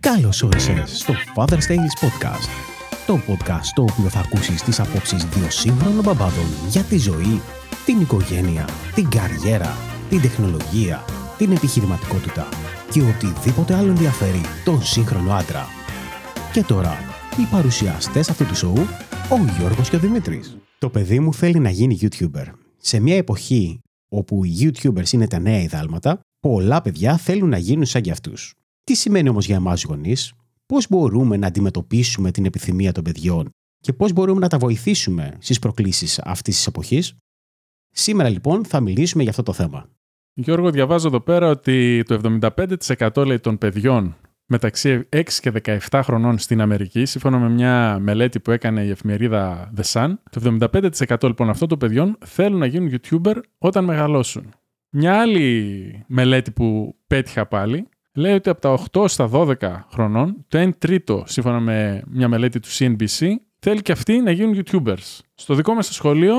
Καλώς όρισες στο Father's Tales Podcast. Το podcast στο οποίο θα ακούσεις τις απόψεις δύο σύγχρονων μπαμπάδων για τη ζωή, την οικογένεια, την καριέρα, την τεχνολογία, την επιχειρηματικότητα και οτιδήποτε άλλο ενδιαφέρει τον σύγχρονο άντρα. Και τώρα, οι παρουσιαστές αυτού του σοου, ο Γιώργος και ο Δημήτρης. Το παιδί μου θέλει να γίνει YouTuber. Σε μια εποχή όπου οι YouTubers είναι τα νέα ιδάλματα, πολλά παιδιά θέλουν να γίνουν σαν κι αυτούς. Τι σημαίνει όμως για εμάς γονείς, πώς μπορούμε να αντιμετωπίσουμε την επιθυμία των παιδιών και πώς μπορούμε να τα βοηθήσουμε στις προκλήσεις αυτής της εποχής; Σήμερα λοιπόν θα μιλήσουμε για αυτό το θέμα. Γιώργο, διαβάζω εδώ πέρα ότι το 75% λέει, των παιδιών μεταξύ 6 και 17 χρονών στην Αμερική, σύμφωνα με μια μελέτη που έκανε η εφημερίδα The Sun, το 75% λοιπόν αυτών των παιδιών θέλουν να γίνουν YouTuber όταν μεγαλώσουν. Μια άλλη μελέτη που πέτυχα πάλι λέει ότι από τα 8 στα 12 χρονών, το 1 τρίτο, σύμφωνα με μια μελέτη του CNBC, θέλει και αυτοί να γίνουν YouTubers. Στο δικό μας σχολείο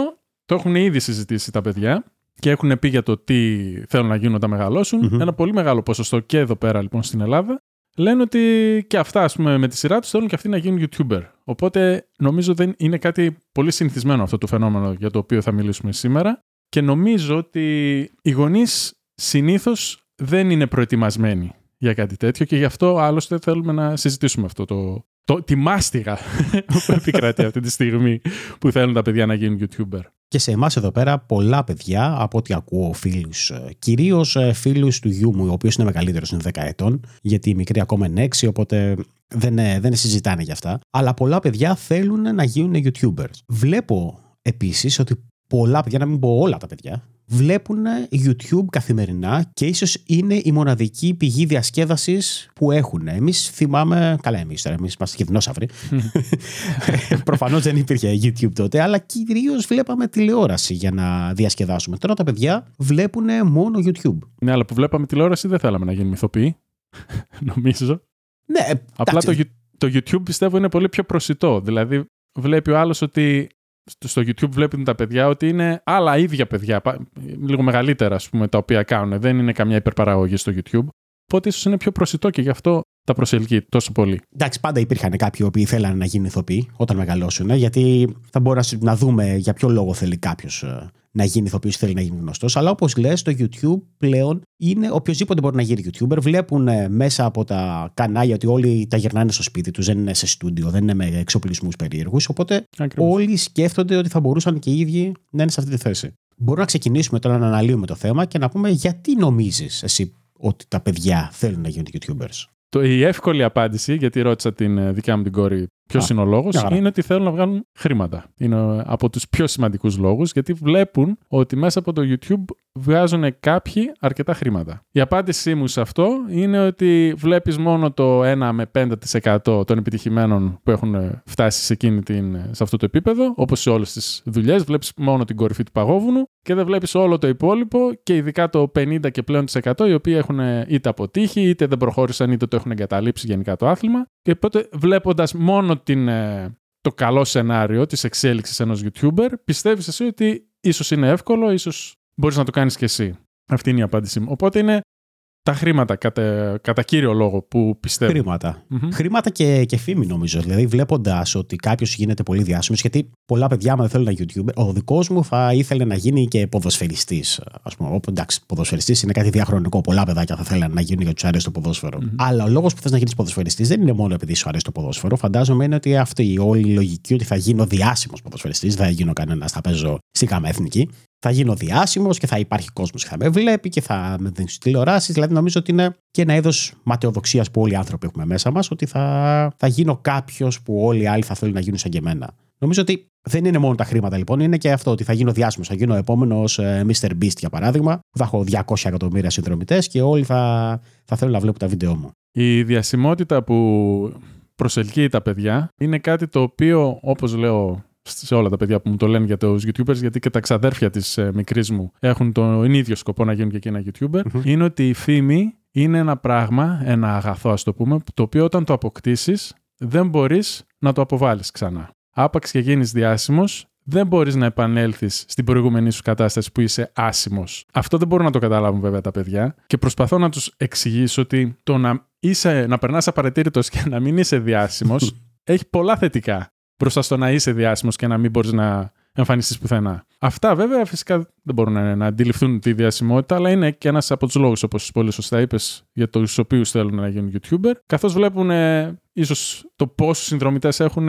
το έχουν ήδη συζητήσει τα παιδιά και έχουν πει για το τι θέλουν να γίνουν όταν μεγαλώσουν. Ένα πολύ μεγάλο ποσοστό και εδώ πέρα λοιπόν στην Ελλάδα λένε ότι και αυτά ας πούμε, με τη σειρά τους θέλουν και αυτοί να γίνουν YouTuber. Οπότε νομίζω δεν είναι κάτι πολύ συνηθισμένο αυτό το φαινόμενο για το οποίο θα μιλήσουμε σήμερα. Και νομίζω ότι οι γονείς συνήθως δεν είναι προετοιμασμένοι για κάτι τέτοιο και γι' αυτό άλλωστε θέλουμε να συζητήσουμε αυτό το, το, τη μάστιγα που επικρατεί αυτή τη στιγμή που θέλουν τα παιδιά να γίνουν YouTuber. Και σε εμάς εδώ πέρα, πολλά παιδιά, από ό,τι ακούω φίλους, κυρίως φίλους του γιού μου, ο οποίος είναι μεγαλύτερος, είναι 10 ετών, γιατί η μικρή ακόμα είναι 6, οπότε δεν, δεν συζητάνε γι' αυτά. Αλλά πολλά παιδιά θέλουν να γίνουν YouTubers. Βλέπω επίσης ότι πολλά παιδιά, να μην πω όλα τα παιδιά, βλέπουν YouTube καθημερινά και ίσως είναι η μοναδική πηγή διασκέδασης που έχουν. Εμείς θυμάμαι. Καλά, εμείς τώρα, εμείς είμαστε και δεινόσαυροι. Προφανώς δεν υπήρχε YouTube τότε, αλλά κυρίως βλέπαμε τηλεόραση για να διασκεδάσουμε. Τώρα τα παιδιά βλέπουν μόνο YouTube. Ναι, αλλά που βλέπαμε τηλεόραση δεν θέλαμε να γίνουμε ηθοποιοί. Νομίζω. Ναι, Απλά το, το YouTube πιστεύω είναι πολύ πιο προσιτό. Δηλαδή, βλέπει ο άλλος ότι στο YouTube βλέπουν τα παιδιά ότι είναι άλλα ίδια παιδιά, λίγο μεγαλύτερα ας πούμε, τα οποία κάνουν. Δεν είναι καμιά υπερπαραγωγή στο YouTube. Οπότε ίσως είναι πιο προσιτό και γι' αυτό τα προσελκύει τόσο πολύ. Εντάξει, πάντα υπήρχαν κάποιοι οποίοι θέλανε να γίνουν ηθοποιοί όταν μεγαλώσουν, γιατί θα μπορούμε να δούμε για ποιο λόγο θέλει κάποιος ε, να γίνει ηθοποιός θέλει να γίνει γνωστός. Αλλά όπως λες, το YouTube πλέον είναι οποιοδήποτε μπορεί να γίνει YouTuber. Βλέπουν ε, μέσα από τα κανάλια ότι όλοι τα γυρνάνε στο σπίτι τους, δεν είναι σε στούντιο, δεν είναι με εξοπλισμούς περίεργους. Οπότε Ακριβώς. όλοι σκέφτονται ότι θα μπορούσαν και οι ίδιοι να είναι σε αυτή τη θέση. Μπορούμε να ξεκινήσουμε τώρα να αναλύουμε το θέμα και να πούμε γιατί νομίζεις εσύ ότι τα παιδιά θέλουν να γίνουν YouTubers. Το, η εύκολη απάντηση, γιατί ρώτησα την ε, δικιά μου την κόρη ποιος είναι ο λόγος, είναι ότι θέλουν να βγάλουν χρήματα. Είναι από τους πιο σημαντικούς λόγους, γιατί βλέπουν ότι μέσα από το YouTube βγάζουν κάποιοι αρκετά χρήματα. Η απάντησή μου σε αυτό είναι ότι βλέπεις μόνο το 1 με 5% των επιτυχημένων που έχουν φτάσει σε, εκείνη την, σε αυτό το επίπεδο, όπως σε όλες τις δουλειές. Βλέπεις μόνο την κορυφή του παγόβουνου και δεν βλέπεις όλο το υπόλοιπο και ειδικά το 50 και πλέον οι οποίοι έχουν είτε αποτύχει, είτε δεν προχώρησαν, είτε το έχουν εγκαταλείψει γενικά το άθλημα. Και οπότε βλέποντας μόνο την, ε, το καλό σενάριο της εξέλιξης ενός YouTuber, πιστεύεις εσύ ότι ίσως είναι εύκολο, ίσως μπορείς να το κάνεις και εσύ; Αυτή είναι η απάντησή μου. Οπότε είναι τα χρήματα κατά, κατά κύριο λόγο που πιστεύω. Χρήματα. Χρήματα και, και φήμη νομίζω. Δηλαδή βλέποντας ότι κάποιος γίνεται πολύ διάσημος, γιατί πολλά παιδιά μου δεν θέλουν να YouTube. Ο δικός μου θα ήθελε να γίνει και ποδοσφαιριστής. Α πούμε, όπου εντάξει, ποδοσφαιριστής είναι κάτι διαχρονικό. Πολλά παιδάκια θα θέλουν να γίνουν γιατί τους αρέσει το ποδόσφαιρο. Mm-hmm. Αλλά ο λόγος που θες να γίνεις ποδοσφαιριστής δεν είναι μόνο επειδή σου αρέσει το ποδόσφαιρο. Φαντάζομαι είναι ότι αυτή η όλη η λογική ότι θα γίνω διάσημος ποδοσφαιριστής, δεν θα γίνω κανένας, θα παίζω στη εθνική θα γίνω διάσημος και θα υπάρχει κόσμος και θα με βλέπει και θα με δίνει τηλεοράσεις. Δηλαδή, νομίζω ότι είναι και ένα είδος ματαιοδοξίας που όλοι οι άνθρωποι έχουμε μέσα μας, ότι θα, θα γίνω κάποιος που όλοι οι άλλοι θα θέλουν να γίνουν σαν και εμένα. Νομίζω ότι δεν είναι μόνο τα χρήματα λοιπόν, είναι και αυτό ότι θα γίνω διάσημος. Θα γίνω ο επόμενος ε, Mr. Beast για παράδειγμα, που θα έχω 200 εκατομμύρια συνδρομητές και όλοι θα, θα θέλουν να βλέπουν τα βίντεο μου. Η διασημότητα που προσελκύει τα παιδιά είναι κάτι το οποίο, όπως λέω σε όλα τα παιδιά που μου το λένε για τους YouTubers, γιατί και τα ξαδέρφια της ε, μικρής μου έχουν τον ίδιο σκοπό να γίνουν και εκείνα YouTuber, είναι ότι η φήμη είναι ένα πράγμα, ένα αγαθό, ας το πούμε, το οποίο όταν το αποκτήσεις δεν μπορείς να το αποβάλεις ξανά. Άπαξ και γίνεις διάσημος, δεν μπορείς να επανέλθεις στην προηγούμενη σου κατάσταση που είσαι άσημος. Αυτό δεν μπορούν να το καταλάβουν βέβαια τα παιδιά και προσπαθώ να τους εξηγήσω ότι το να είσαι, να περνάς απαραίτητος και να μην είσαι διάσημος, έχει πολλά θετικά μπροστά στο να είσαι διάσημος και να μην μπορείς να εμφανιστείς πουθενά. Αυτά βέβαια φυσικά δεν μπορούν να, να αντιληφθούν τη διασημότητα, αλλά είναι και ένας από τους λόγους, όπως πολύ σωστά είπες, για τους οποίους θέλουν να γίνουν YouTuber. Καθώς βλέπουν ίσως το πόσου συνδρομητές έχουν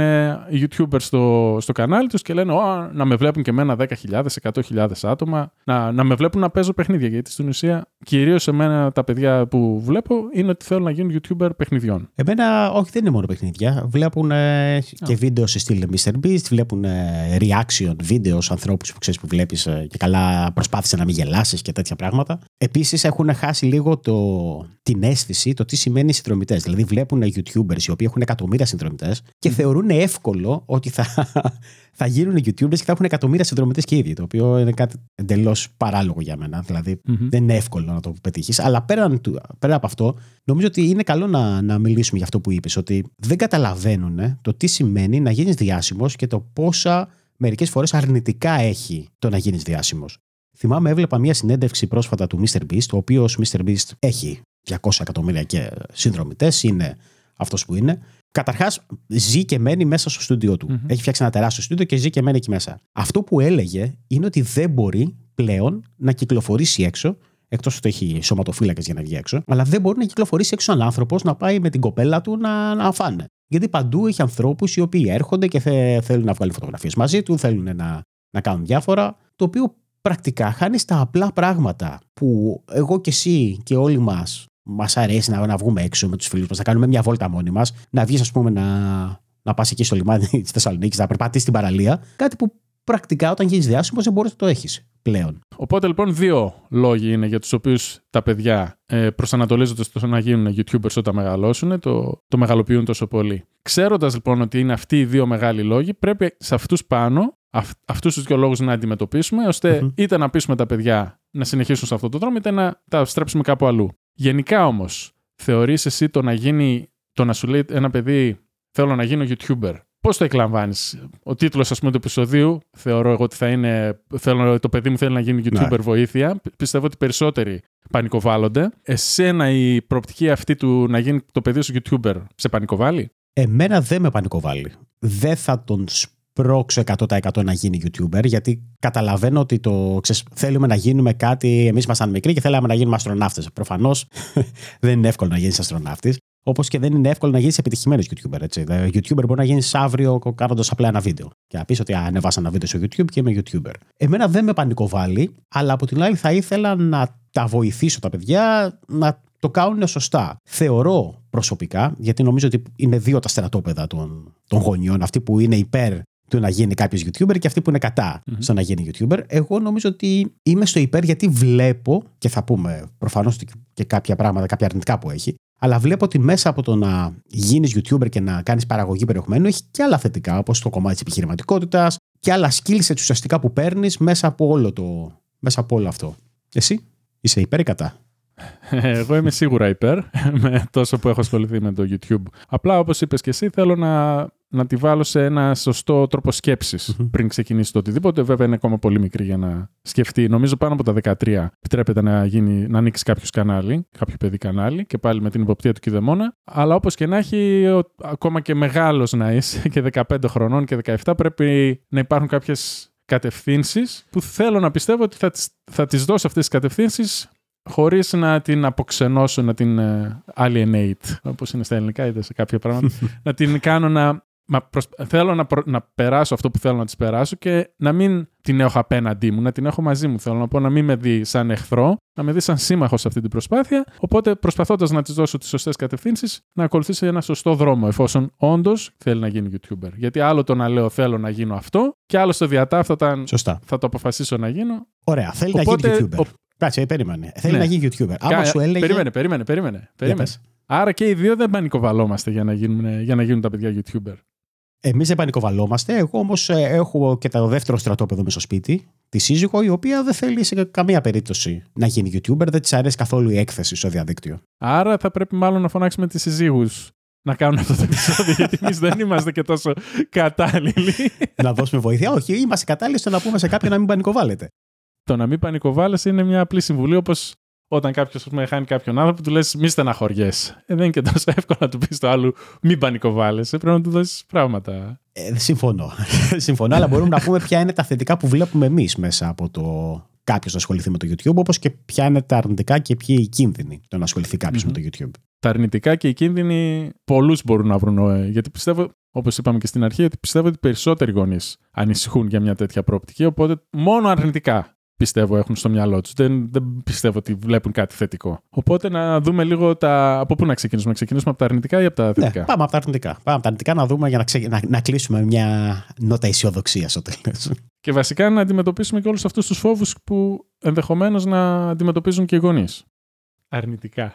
οι YouTubers στο, στο κανάλι τους και λένε να με βλέπουν και εμένα 10.000, 100.000 άτομα, να, να με βλέπουν να παίζω παιχνίδια. Γιατί στην ουσία, κυρίως εμένα τα παιδιά που βλέπω είναι ότι θέλουν να γίνουν YouTuber παιχνιδιών. Εμένα, όχι, δεν είναι μόνο παιχνίδια. Βλέπουν ε, και βίντεο σε στυλ MrBeast, βλέπουν ε, reaction βίντεο ανθρώπους που ξέρεις που βλέπεις ε, και καλά προσπάθησε να μην γελάσεις και τέτοια πράγματα. Επίσης έχουν χάσει λίγο το, την αίσθηση το τι σημαίνει συνδρομητές. Δηλαδή βλέπουν YouTubers οι οποίοι έχουν εκατομμύρια συνδρομητές και θεωρούν εύκολο ότι θα, θα γίνουν YouTubers και θα έχουν εκατομμύρια συνδρομητές και ίδιοι. Το οποίο είναι κάτι εντελώς παράλογο για μένα. Δηλαδή δεν είναι εύκολο να το πετύχεις. Αλλά πέραν, πέρα από αυτό, νομίζω ότι είναι καλό να, να μιλήσουμε για αυτό που είπες. Ότι δεν καταλαβαίνουν το τι σημαίνει να γίνεις διάσημος και το πόσα μερικές φορές αρνητικά έχει το να γίνεις διάσημος. Θυμάμαι, έβλεπα μια συνέντευξη πρόσφατα του MrBeast, ο οποίος MrBeast έχει 200 εκατομμύρια και συνδρομητές, είναι αυτός που είναι. Καταρχάς, ζει και μένει μέσα στο στούντιό του. Mm-hmm. Έχει φτιάξει ένα τεράστιο στούντιο και ζει και μένει εκεί μέσα. Αυτό που έλεγε είναι ότι δεν μπορεί πλέον να κυκλοφορήσει έξω, εκτός ότι έχει σωματοφύλακες για να βγει έξω, αλλά δεν μπορεί να κυκλοφορήσει έξω ένα άνθρωπος να πάει με την κοπέλα του να, να φάνε. Γιατί παντού έχει ανθρώπους οι οποίοι έρχονται και θε, θέλουν να βγάλουν φωτογραφίες μαζί του, θέλουν να, να κάνουν διάφορα. Το οποίο πρακτικά χάνει τα απλά πράγματα που εγώ και εσύ και όλοι μας μας αρέσει να, να βγούμε έξω με τους φίλους μας, να κάνουμε μια βόλτα μόνοι μας, να βγεις, ας πούμε, να, να πας εκεί στο λιμάνι της Θεσσαλονίκης, να περπατήσεις στην παραλία. Κάτι που πρακτικά όταν γίνεις διάσημος δεν μπορείς να το έχεις πλέον. Οπότε λοιπόν δύο λόγοι είναι για τους οποίους τα παιδιά ε, προσανατολίζονται στο να γίνουν YouTubers όταν μεγαλώσουν, το, το μεγαλοποιούν τόσο πολύ. Ξέροντας λοιπόν ότι είναι αυτοί οι δύο μεγάλοι λόγοι, πρέπει σε αυτούς πάνω αυ, αυτούς τους δύο λόγους να αντιμετωπίσουμε, είτε να πείσουμε τα παιδιά να συνεχίσουν σε αυτό το δρόμο, είτε να τα στρέψουμε κάπου αλλού. Γενικά όμως, θεωρείς εσύ το να γίνει, το να σου λέει ένα παιδί, θέλω να γίνω YouTuber, Πώς το εκλαμβάνεις, Ο τίτλος, ας πούμε, του επεισοδίου θεωρώ εγώ ότι θα είναι. Θέλω, το παιδί μου θέλει να γίνει YouTuber ναι. βοήθεια. Πιστεύω ότι περισσότεροι πανικοβάλλονται. Εσένα η προοπτική αυτή του να γίνει το παιδί σου YouTuber σε πανικοβάλλει; Εμένα δεν με πανικοβάλλει. Δεν θα τον σπρώξω 100% να γίνει YouTuber, γιατί καταλαβαίνω ότι το ξέρεις, θέλουμε να γίνουμε κάτι. Εμείς ήμασταν μικροί και θέλαμε να γίνουμε αστροναύτες. Προφανώς δεν είναι εύκολο να γίνεις αστροναύτης. Όπως και δεν είναι εύκολο να γίνεις επιτυχημένος YouTuber. Έτσι. YouTuber μπορεί να γίνεις αύριο κάνοντας απλά ένα βίντεο. Και να πεις ότι ανεβάσα ένα βίντεο στο YouTube και είμαι YouTuber. Εμένα δεν με πανικοβάλλει, αλλά από την άλλη θα ήθελα να τα βοηθήσω τα παιδιά να το κάνουν σωστά. Θεωρώ προσωπικά, γιατί νομίζω ότι είναι δύο τα στρατόπεδα των, των γονιών, αυτοί που είναι υπέρ του να γίνει κάποιος YouTuber και αυτοί που είναι κατά mm-hmm. στο να γίνει YouTuber. Εγώ νομίζω ότι είμαι στο υπέρ γιατί βλέπω, και θα πούμε προφανώς και κάποια πράγματα, κάποια αρνητικά που έχει, αλλά βλέπω ότι μέσα από το να γίνεις YouTuber και να κάνεις παραγωγή περιεχομένου έχει και άλλα θετικά, όπως το κομμάτι της επιχειρηματικότητας και άλλα skills ουσιαστικά που παίρνεις μέσα, από όλο το, μέσα από όλο αυτό. Εσύ είσαι υπέρ ή κατά; Εγώ είμαι σίγουρα υπέρ με τόσο που έχω ασχοληθεί με το YouTube. Απλά όπως είπες και εσύ, θέλω να να τη βάλω σε ένα σωστό τρόπο πριν ξεκινήσει το οτιδήποτε. Βέβαια είναι ακόμα πολύ μικρή για να σκεφτεί. Νομίζω πάνω από τα 13 επιτρέπεται να, γίνει, να ανοίξει κάποιος κανάλι, κάποιο παιδί κανάλι και πάλι με την υποπτία του κηδεμόνα. Αλλά όπως και να έχει, ακόμα και μεγάλος να είσαι και 15 χρονών και 17, πρέπει να υπάρχουν κάποιες κατευθύνσεις που θέλω να πιστεύω ότι θα, θα τις δώσω αυτές τις κατευθύνσεις χωρίς να την αποξενώσω, να την ε, alienate, όπως είναι στα ελληνικά είτε σε κάποια πράγματα, να την κάνω να Μα θέλω να, να περάσω αυτό που θέλω να της περάσω και να μην την έχω απέναντί μου, να την έχω μαζί μου. Θέλω να πω να μην με δει σαν εχθρό, να με δει σαν σύμμαχο σε αυτή την προσπάθεια. Οπότε προσπαθώντας να της δώσω τις σωστές κατευθύνσεις, να ακολουθήσει ένα σωστό δρόμο, εφόσον όντως θέλει να γίνει YouTuber. Γιατί άλλο το να λέω θέλω να γίνω αυτό, και άλλο στο διατάφτα όταν Σωστά. θα το αποφασίσω να γίνω. Ωραία, θέλει Οπότε, να γίνει YouTuber. Ο... Κάτσε, περίμενε. Θέλει ναι. να γίνει YouTuber. Άμα σου έλεγε. Περίμενε, περίμενε, περίμενε. περίμενε. Άρα και οι δύο δεν πανικοβαλόμαστε για να γίνουν, για να γίνουν τα παιδιά YouTuber. Εμείς δεν πανικοβαλόμαστε. Εγώ όμως ε, έχω και το δεύτερο στρατόπεδο με στο σπίτι, τη σύζυγο, η οποία δεν θέλει σε καμία περίπτωση να γίνει YouTuber, δεν της αρέσει καθόλου η έκθεση στο διαδίκτυο. Άρα θα πρέπει μάλλον να φωνάξουμε τις συζύγους να κάνουν αυτό το επεισόδιο, γιατί εμείς δεν είμαστε και τόσο κατάλληλοι. να δώσουμε βοήθεια. Όχι, είμαστε κατάλληλοι στο να πούμε σε κάποιον να μην πανικοβάλλεται. Το να μην πανικοβάλλεσαι είναι μια απλή συμβουλή, όπως όταν κάποιος χάνει κάποιον άνθρωπο, του λες: Μη στεναχωριέ. Ε, δεν είναι και τόσο εύκολο να του πεις το άλλο: Μην πανικοβάλλεσαι. Πρέπει να του δώσεις πράγματα. Ε, συμφωνώ. συμφωνώ, αλλά μπορούμε να πούμε ποια είναι τα θετικά που βλέπουμε εμείς μέσα από το κάποιος να ασχοληθεί με το YouTube, όπως και ποια είναι τα αρνητικά και ποιοι οι κίνδυνοι το να ασχοληθεί κάποιος mm-hmm. με το YouTube. Τα αρνητικά και οι κίνδυνοι πολλούς μπορούν να βρουν. Ε, γιατί πιστεύω, όπως είπαμε και στην αρχή, ότι πιστεύω ότι περισσότεροι γονείς ανησυχούν για μια τέτοια προοπτική. Οπότε μόνο αρνητικά πιστεύω έχουν στο μυαλό τους. Δεν, δεν πιστεύω ότι βλέπουν κάτι θετικό. Οπότε να δούμε λίγο τα... από πού να ξεκινήσουμε. Να ξεκινήσουμε από τα αρνητικά ή από τα ναι, θετικά; Ναι, πάμε από τα αρνητικά. Πάμε από τα αρνητικά να δούμε για να, ξε... να, να κλείσουμε μια νότα αισιοδοξία στο τέλος. Και βασικά να αντιμετωπίσουμε και όλους αυτούς τους φόβους που ενδεχομένως να αντιμετωπίζουν και οι γονείς. Αρνητικά.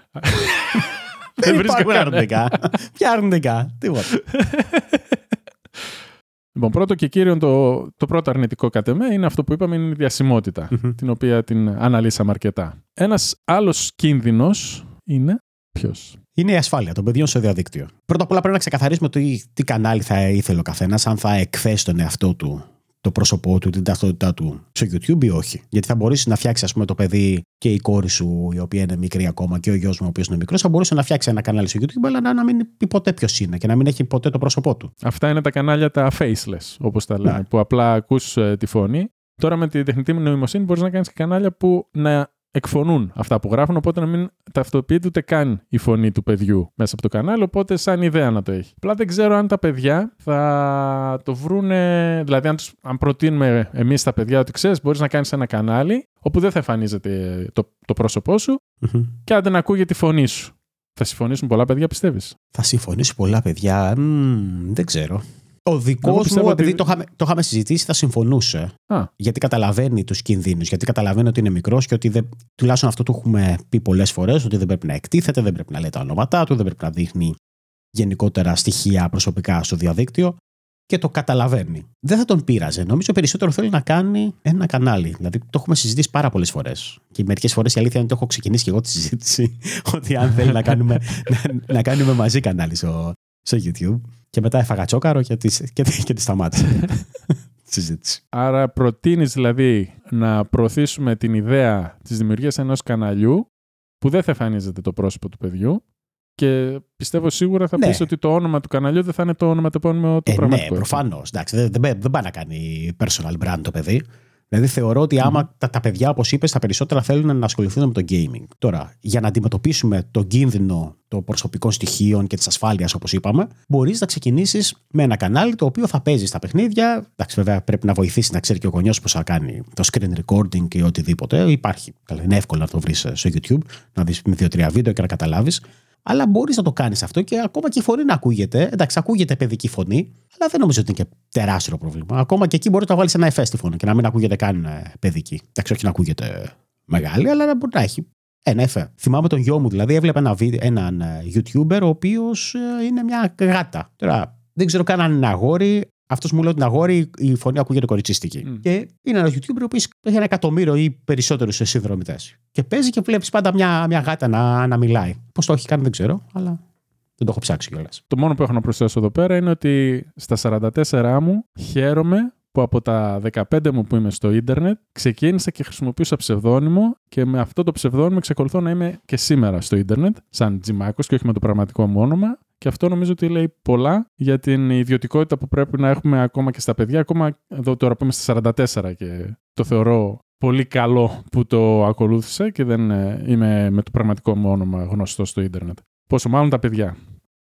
Δεν βρίσκω αρνητικά. Ποια αρνητικά; Τίποτα. Λοιπόν, πρώτο και κύριο το, το πρώτο αρνητικό κατ' εμέ είναι αυτό που είπαμε, είναι η διασημοτητα την οποία την αναλύσαμε αρκετά. Ένας άλλος κίνδυνος είναι ποιος; Είναι η ασφάλεια των παιδιών στο διαδίκτυο. Πρώτα απ' όλα πρέπει να ξεκαθαρίσουμε το τι κανάλι θα ήθελε ο καθένας, αν θα εκθέσει τον εαυτό του το πρόσωπό του, την ταυτότητά του στο YouTube ή όχι. Γιατί θα μπορέσει να φτιάξει, ας πούμε, το παιδί και η κόρη σου, η οποία είναι μικρή ακόμα, και ο γιος μου, ο οποίος είναι μικρός, θα μπορούσε να φτιάξει ένα κανάλι στο YouTube, αλλά να μην πει ποτέ ποιος είναι και να μην έχει ποτέ το πρόσωπό του. Αυτά είναι τα κανάλια τα faceless, όπως τα λένε, ναι. που απλά ακούς ε, τη φωνή. Τώρα με τη τεχνητή νοημοσύνη μπορείς να κάνεις κανάλια που να εκφωνούν αυτά που γράφουν, οπότε να μην ταυτοποιείται ούτε καν η φωνή του παιδιού μέσα από το κανάλι, οπότε σαν ιδέα να το έχει. Απλά δεν ξέρω αν τα παιδιά θα το βρούνε, δηλαδή αν, αν προτείνουμε εμείς τα παιδιά ότι ξέρεις μπορείς να κάνεις ένα κανάλι όπου δεν θα εμφανίζεται το, το πρόσωπό σου mm-hmm. και αν δεν ακούγεται τη φωνή σου. Θα συμφωνήσουν πολλά παιδιά, πιστεύεις; Θα συμφωνήσουν πολλά παιδιά, δεν ξέρω. Ο δικό μου, επειδή το, είχαμε, το είχαμε συζητήσει, θα συμφωνούσε. Α. Γιατί καταλαβαίνει τους κινδύνους. Γιατί καταλαβαίνει ότι είναι μικρός και ότι δεν, τουλάχιστον αυτό το έχουμε πει πολλές φορές, ότι δεν πρέπει να εκτίθεται, δεν πρέπει να λέει τα ονόματά του, δεν πρέπει να δείχνει γενικότερα στοιχεία προσωπικά στο διαδίκτυο. Και το καταλαβαίνει. Δεν θα τον πείραζε. Νομίζω περισσότερο θέλει να κάνει ένα κανάλι. Δηλαδή το έχουμε συζητήσει πάρα πολλές φορές. Και μερικές φορές η αλήθεια είναι ότι έχω ξεκινήσει και εγώ τη συζήτηση. ότι αν θέλει να κάνουμε, να, να κάνουμε μαζί κανάλι στο, στο YouTube. Και μετά έφαγα τσόκαρο και τη, και, και τη σταμάτησα. συζήτηση. Άρα προτείνεις δηλαδή να προωθήσουμε την ιδέα της δημιουργίας ενός καναλιού που δεν θα εμφανίζεται το πρόσωπο του παιδιού και πιστεύω σίγουρα θα ναι. πεις ότι το όνομα του καναλιού δεν θα είναι το όνομα το επώνυμο του ε, πραγματικού. Ναι, προφανώ. Δεν, δεν, δεν πάει να κάνει personal brand το παιδί. Δηλαδή θεωρώ ότι άμα mm. τα, τα παιδιά, όπως είπες, τα περισσότερα θέλουν να ασχοληθούν με το gaming. Τώρα, για να αντιμετωπίσουμε τον κίνδυνο των προσωπικών στοιχείων και της ασφάλειας, όπως είπαμε, μπορείς να ξεκινήσεις με ένα κανάλι το οποίο θα παίζει στα παιχνίδια. Εντάξει, βέβαια πρέπει να βοηθήσει να ξέρει και ο γονιός πώς θα κάνει το screen recording και οτιδήποτε. Υπάρχει. Είναι εύκολο να το βρεις στο YouTube, να δεις με δύο-τρία βίντεο και να καταλάβεις. Αλλά μπορείς να το κάνεις αυτό και ακόμα και η φωνή να ακούγεται. Εντάξει, ακούγεται παιδική φωνή, αλλά δεν νομίζω ότι είναι και τεράστιο πρόβλημα. Ακόμα και εκεί μπορεί να βάλεις ένα εφές στη φωνή και να μην ακούγεται καν ε, παιδική. Εντάξει, όχι να ακούγεται μεγάλη, αλλά να μπορεί να έχει ένα εφέ. Θυμάμαι τον γιο μου, δηλαδή, έβλεπε ένα βίντεο, έναν ε, YouTuber ο οποίος ε, είναι μια γάτα. Τώρα, δεν ξέρω καν αν είναι αγόρι, αυτός μου λέει ότι είναι αγόρι, η φωνή ακούγεται κοριτσίστικη. Mm. Και είναι ένα YouTuber ο οποίος έχει ένα εκατομμύριο ή περισσότερου συνδρομητές. Και παίζει και βλέπεις πάντα μια, μια γάτα να, να μιλάει. Πώς το έχει κάνει δεν ξέρω, αλλά δεν το έχω ψάξει κιόλας. Το μόνο που έχω να προσθέσω εδώ πέρα είναι ότι στα 44 μου χαίρομαι που από τα 15 μου που είμαι στο ίντερνετ ξεκίνησα και χρησιμοποιούσα ψευδόνυμο και με αυτό το ψευδόνυμο εξακολουθώ να είμαι και σήμερα στο ίντερνετ σαν Τζιμάκος και όχι με το πραγματικό μου όνομα και αυτό νομίζω ότι λέει πολλά για την ιδιωτικότητα που πρέπει να έχουμε ακόμα και στα παιδιά. Ακόμα εδώ τώρα που είμαι στα 44 και το θεωρώ πολύ καλό που το ακολούθησα και δεν ε, είμαι με το πραγματικό μου όνομα γνωστό στο ίντερνετ. Πόσο μάλλον τα παιδιά.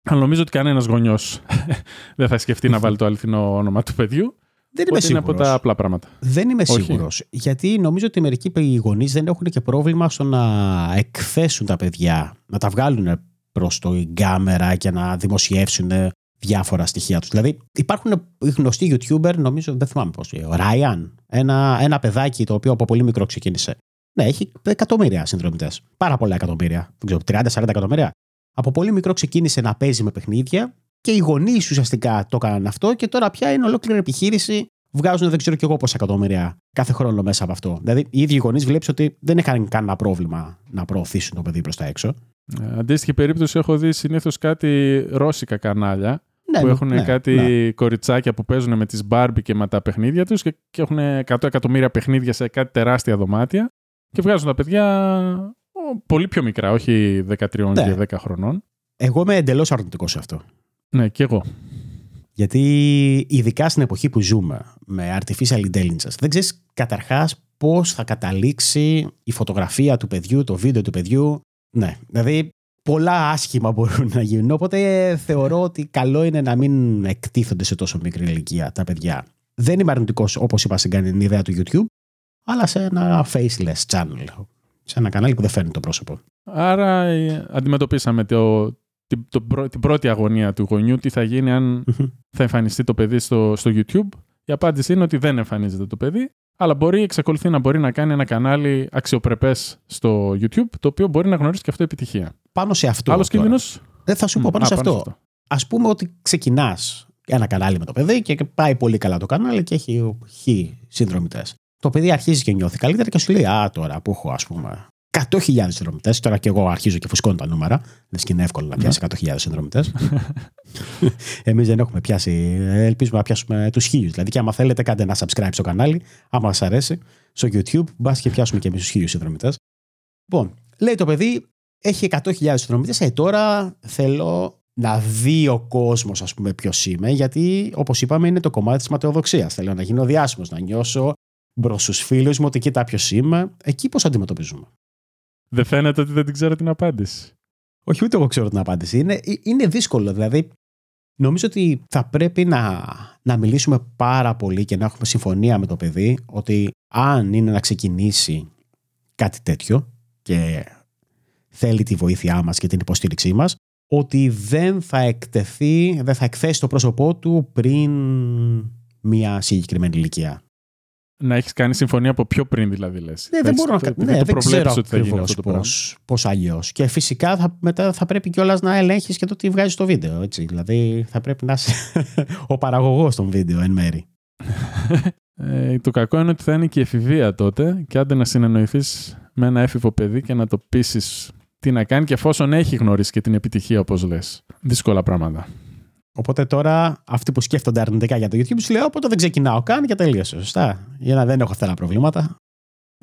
Αλλά νομίζω ότι κανένας γονιός δεν θα σκεφτεί να βάλει το αληθινό όνομα του παιδιού. Δεν είμαι σίγουρο. Είναι από τα απλά πράγματα. Δεν είμαι σίγουρος. Γιατί νομίζω ότι μερικοί γονείς δεν έχουν και πρόβλημα στο να εκθέσουν τα παιδιά, να τα βγάλουν προς το κάμερα και να δημοσιεύσουν διάφορα στοιχεία τους. Δηλαδή, υπάρχουν γνωστοί YouTuber, νομίζω, δεν θυμάμαι πώς. Ο Ράιαν, ένα, ένα παιδάκι το οποίο από πολύ μικρό ξεκίνησε. Ναι, έχει εκατομμύρια συνδρομητές. Πάρα πολλά εκατομμύρια. Δεν ξέρω, 30-40 εκατομμύρια. Από πολύ μικρό ξεκίνησε να παίζει με παιχνίδια και οι γονείς ουσιαστικά το έκαναν αυτό και τώρα πια είναι ολόκληρη επιχείρηση. Βγάζουν δεν ξέρω κι εγώ πόσα εκατομμύρια κάθε χρόνο μέσα από αυτό. Δηλαδή, οι ίδιοι γονείς βλέπεις ότι δεν είχαν κανένα πρόβλημα να προωθήσουν το παιδί προς τα έξω. Ε, αντίστοιχη περίπτωση έχω δει συνήθως κάτι ρώσικα κανάλια ναι, που ναι, έχουν ναι, κάτι ναι. κοριτσάκια που παίζουν με τις Barbie και με τα παιχνίδια τους και, και έχουν 100 εκατομμύρια παιχνίδια σε κάτι τεράστια δωμάτια και βγάζουν τα παιδιά Πολύ πιο μικρά, όχι 13 Ναι. και 10 χρονών. Εγώ είμαι εντελώς αρνητικός σε αυτό. Ναι, και εγώ. Γιατί ειδικά στην εποχή που ζούμε με artificial intelligence, δεν ξέρεις καταρχάς πώς θα καταλήξει η φωτογραφία του παιδιού, το βίντεο του παιδιού. Ναι, δηλαδή πολλά άσχημα μπορούν να γίνουν. Οπότε θεωρώ ότι καλό είναι να μην εκτίθονται σε τόσο μικρή ηλικία τα παιδιά. Δεν είμαι αρνητικός, όπως είπα στην την ιδέα του YouTube, αλλά σε ένα faceless channel. Σε ένα κανάλι που δεν φαίνεται το πρόσωπο. Άρα ε, αντιμετωπίσαμε το, την, το πρω- την πρώτη αγωνία του γονιού, τι θα γίνει αν θα εμφανιστεί το παιδί στο, στο YouTube. Η απάντηση είναι ότι δεν εμφανίζεται το παιδί, αλλά μπορεί, εξακολουθεί να μπορεί να κάνει ένα κανάλι αξιοπρεπές στο YouTube, το οποίο μπορεί να γνωρίσει και αυτό επιτυχία. Πάνω σε αυτό. Άλλος τώρα. κίνδυνος; Δεν θα σου πω πάνω σε αυτό. Α πούμε ότι ξεκινάς ένα κανάλι με το παιδί και πάει πολύ καλά το κανάλι και έχει χι συνδρομητές. Το παιδί αρχίζει και νιώθει καλύτερα και σου λέει: Α, τώρα που έχω, ας πούμε, 100.000 συνδρομητές. Τώρα και εγώ αρχίζω και φουσκώνω τα νούμερα. Δεν και είναι εύκολο να πιάσει 100.000 συνδρομητές. Εμείς δεν έχουμε πιάσει. Ελπίζουμε να πιάσουμε τους χίλιους. Δηλαδή, και άμα θέλετε, κάντε ένα subscribe στο κανάλι. Άμα σας αρέσει, στο YouTube, μπας και πιάσουμε και εμείς τους χίλιους συνδρομητές. Λοιπόν, λέει το παιδί, έχει 100.000 συνδρομητές. Ε, τώρα θέλω να δει ο κόσμος, ας πούμε, ποιος είμαι, γιατί όπως είπαμε, είναι το κομμάτι της ματαιοδοξίας. Θέλω να γίνω διάσημος, να νιώσω μπρος στους φίλους μου ότι κοίτα ποιος είμαι. Εκεί πώς αντιμετωπίζουμε. Δεν φαίνεται ότι δεν την ξέρω την απάντηση. Όχι, ούτε εγώ ξέρω την απάντηση. Είναι, είναι δύσκολο. Δηλαδή, νομίζω ότι θα πρέπει να, να μιλήσουμε πάρα πολύ και να έχουμε συμφωνία με το παιδί ότι αν είναι να ξεκινήσει κάτι τέτοιο και θέλει τη βοήθειά μας και την υποστήριξή μας, ότι δεν θα εκτεθεί, δεν θα εκθέσει το πρόσωπό του πριν μια συγκεκριμένη ηλικία. Να έχεις κάνει συμφωνία από πιο πριν, δηλαδή λες. Ναι, δεν μπορώ να κάνω. Ναι, δεν ξέρω ότι θα γίνει ακριβώς αυτό το πράγμα. πώς, πώς αλλιώς. Και φυσικά θα, μετά θα πρέπει κιόλας να ελέγχεις και το τι βγάζει στο βίντεο. Έτσι. Δηλαδή θα πρέπει να είσαι ο παραγωγός των βίντεο εν μέρη. Ε, το κακό είναι ότι θα είναι και η εφηβεία τότε και άντε να συνεννοηθείς με ένα έφηβο παιδί και να το πείσεις τι να κάνει και εφόσον έχει γνωρίσει και την επιτυχία, όπως λες. Δύσκολα πράγματα. Οπότε τώρα αυτοί που σκέφτονται αρνητικά για το YouTube σου λέει: Οπότε δεν ξεκινάω καν και τελείωσε. Σωστά. Για να δεν έχω θέλα προβλήματα.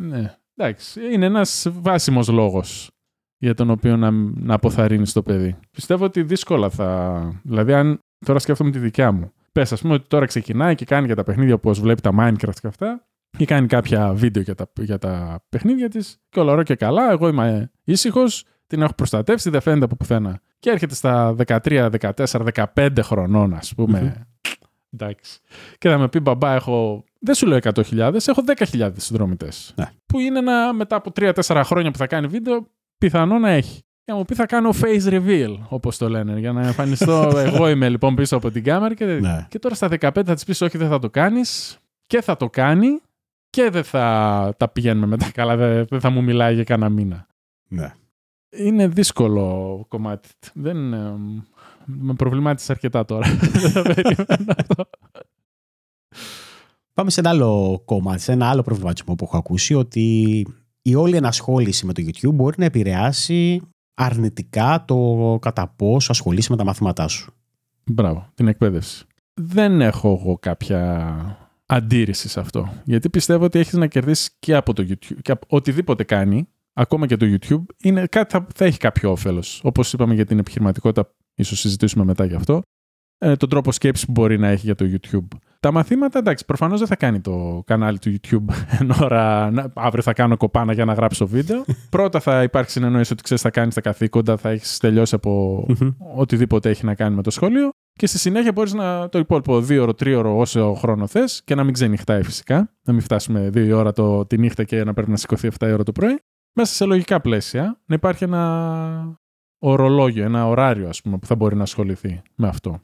Ναι. Εντάξει. Είναι ένας βάσιμος λόγος για τον οποίο να, να αποθαρρύνεις το παιδί. Πιστεύω ότι δύσκολα θα. Δηλαδή, αν τώρα σκέφτομαι τη δικιά μου. Πες, ας πούμε, ότι τώρα ξεκινάει και κάνει για τα παιχνίδια όπως βλέπει τα Minecraft και αυτά. Και κάνει κάποια βίντεο για τα, για τα παιχνίδια της. Και όλα ωραία και καλά. Εγώ είμαι ήσυχος. Την έχω προστατεύσει. Δεν φαίνεται από πουθενά. Και έρχεται στα 13, 14, 15 χρονών, ας πούμε. Εντάξει. Και θα με πει μπαμπά, έχω. Δεν σου λέω 100.000, έχω 10.000 συνδρομητές. Ναι. Που είναι ένα, μετά από 3-4 χρόνια που θα κάνει βίντεο, πιθανό να έχει. Και να μου πει θα κάνω face reveal, όπως το λένε, για να εμφανιστώ. εγώ είμαι λοιπόν πίσω από την κάμερα και, Ναι. και τώρα στα 15 θα της πεις όχι, δεν θα το κάνεις. Και θα το κάνει και δεν θα τα πηγαίνουμε μετά καλά. Δεν, δεν θα μου μιλάει για κανένα μήνα. ναι. Είναι δύσκολο κομμάτι. Δεν, ε, με προβλημάτισε αρκετά τώρα. δεν θα περίμενα αυτό. Πάμε σε ένα άλλο κομμάτι, σε ένα άλλο προβληματισμό που έχω ακούσει, ότι η όλη ενασχόληση με το YouTube μπορεί να επηρεάσει αρνητικά το κατά πόσο ασχολείσαι με τα μαθήματά σου. Μπράβο, την εκπαίδευση. Δεν έχω εγώ κάποια αντίρρηση σε αυτό. Γιατί πιστεύω ότι έχεις να κερδίσεις και από το YouTube. Και από οτιδήποτε κάνει, ακόμα και το YouTube, είναι, κάτι θα, θα έχει κάποιο όφελος. Όπως είπαμε για την επιχειρηματικότητα, ίσως συζητήσουμε μετά γι' αυτό. Ε, τον τρόπο σκέψης που μπορεί να έχει για το YouTube. Τα μαθήματα, εντάξει, προφανώς δεν θα κάνει το κανάλι του YouTube εν ώρα, να- αύριο θα κάνω κοπάνα για να γράψω βίντεο. Πρώτα θα υπάρξει συνεννόηση ότι ξέρεις θα κάνεις τα καθήκοντα, θα έχεις τελειώσει από οτιδήποτε έχει να κάνει με το σχολείο. Και στη συνέχεια μπορείς να το υπόλοιπο δύο ώρο, τρίωρο, όσο χρόνο θες και να μην ξενυχτάει φυσικά. Να μην φτάσουμε δύο η ώρα το, τη νύχτα και να πρέπει να σηκωθεί 7 η ώρα το πρωί. Μέσα σε λογικά πλαίσια να υπάρχει ένα ορολόγιο, ένα ωράριο ας πούμε που θα μπορεί να ασχοληθεί με αυτό.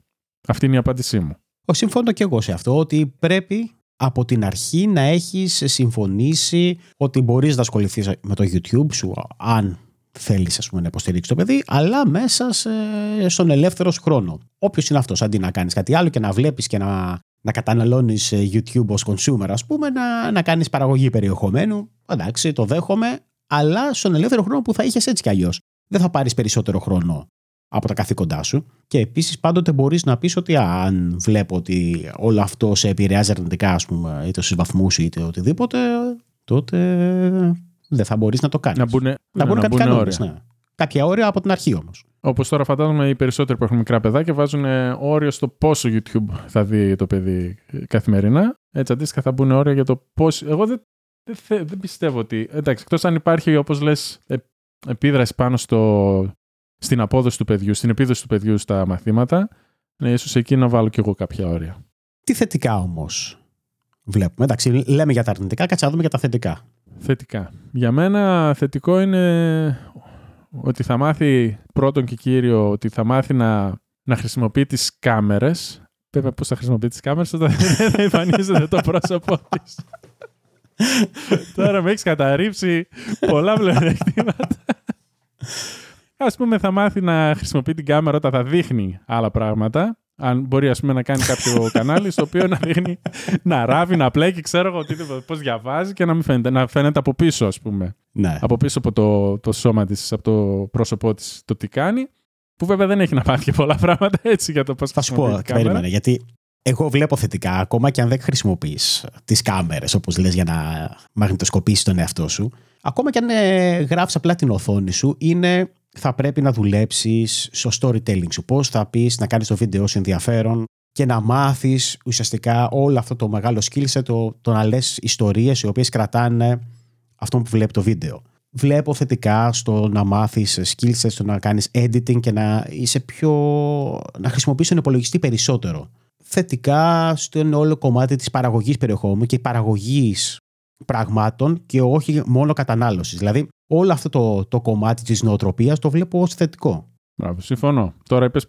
Αυτή είναι η απάντησή μου. Ο, συμφωνώ και εγώ σε αυτό, ότι πρέπει από την αρχή να έχεις συμφωνήσει ότι μπορείς να ασχοληθείς με το YouTube σου αν θέλεις ας πούμε, να υποστηρίξεις το παιδί, αλλά μέσα σε, στον ελεύθερο σου χρόνο. Όποιος είναι αυτός, αντί να κάνεις κάτι άλλο και να βλέπεις και να, να καταναλώνεις ε, YouTube ως consumer, ας πούμε, να, να κάνεις παραγωγή περιεχομένου. Εντάξει, το δέχομαι, αλλά στον ελεύθερο χρόνο που θα είχες έτσι κι αλλιώς. Δεν θα πάρεις περισσότερο χρόνο από τα καθήκοντά σου. Και επίσης πάντοτε μπορείς να πεις ότι α, αν βλέπω ότι όλο αυτό σε επηρεάζει αρνητικά, ας πούμε, είτε στους βαθμούς είτε οτιδήποτε, τότε δεν θα μπορείς να το κάνεις. Να μπουν, να ναι, μπουν να κάτι μπουν κανόνες, όρια. ναι. Κάποια όρια από την αρχή όμως. Όπως τώρα φαντάζομαι οι περισσότεροι που έχουν μικρά παιδάκια βάζουν ε, όριο στο πόσο YouTube θα δει το παιδί ε, καθημερινά. Έτσι αντίστοιχα θα μπουν όρια για το πώ. Εγώ δεν, δεν, θε- δεν πιστεύω ότι. Εντάξει, εκτός αν υπάρχει όπως λες επίδραση πάνω στο, στην απόδοση του παιδιού, στην επίδοση του παιδιού στα μαθήματα. Ναι, ίσως εκεί να βάλω κι εγώ κάποια όρια. Τι θετικά όμως βλέπουμε; Εντάξει, λέμε για τα αρνητικά, κάτσε να δούμε για τα θετικά. Θετικά. Για μένα θετικό είναι ότι θα μάθει πρώτον και κύριο ότι θα μάθει να, να χρησιμοποιεί τις κάμερες. Βέβαια πώς θα χρησιμοποιεί τις κάμερες όταν δεν θα εμφανίζεται το πρόσωπό της; Τώρα με έχεις καταρρύψει πολλά πλεονεκτήματα. Ας πούμε θα μάθει να χρησιμοποιεί την κάμερα όταν θα δείχνει άλλα πράγματα. Αν μπορεί ας πούμε, να κάνει κάποιο κανάλι στο οποίο να δείχνει, να ράβει, να πλέκει, ξέρω εγώ οτιδήποτε, πώς διαβάζει και να μην φαίνεται, να φαίνεται από πίσω ας πούμε Ναι. από πίσω από το, το σώμα της, από το πρόσωπό της το τι κάνει, που βέβαια δεν έχει να πάθει και πολλά πράγματα έτσι για το πώς Θα σου πω, χρησιμοποιεί την κάμερα. περίμενε, γιατί εγώ βλέπω θετικά, ακόμα και αν δεν χρησιμοποιείς τις κάμερες, όπως λες, για να μαγνητοσκοπήσεις τον εαυτό σου, ακόμα και αν ε, γράφεις απλά την οθόνη σου, είναι θα πρέπει να δουλέψεις στο storytelling σου. Πώς θα πεις να κάνεις το βίντεο σου ενδιαφέρον και να μάθεις ουσιαστικά όλο αυτό το μεγάλο skill set, το, το να λες ιστορίες οι οποίες κρατάνε αυτό που βλέπει το βίντεο. Βλέπω θετικά στο να μάθεις skill set, στο να κάνεις editing και να είσαι πιο. να χρησιμοποιήσει τον υπολογιστή περισσότερο. Θετικά στο όλο κομμάτι της παραγωγής περιεχόμενου και παραγωγής πραγμάτων και όχι μόνο κατανάλωσης. Δηλαδή, όλο αυτό το, το κομμάτι της νοοτροπίας το βλέπω ως θετικό. Μπράβο, συμφωνώ. Τώρα είπες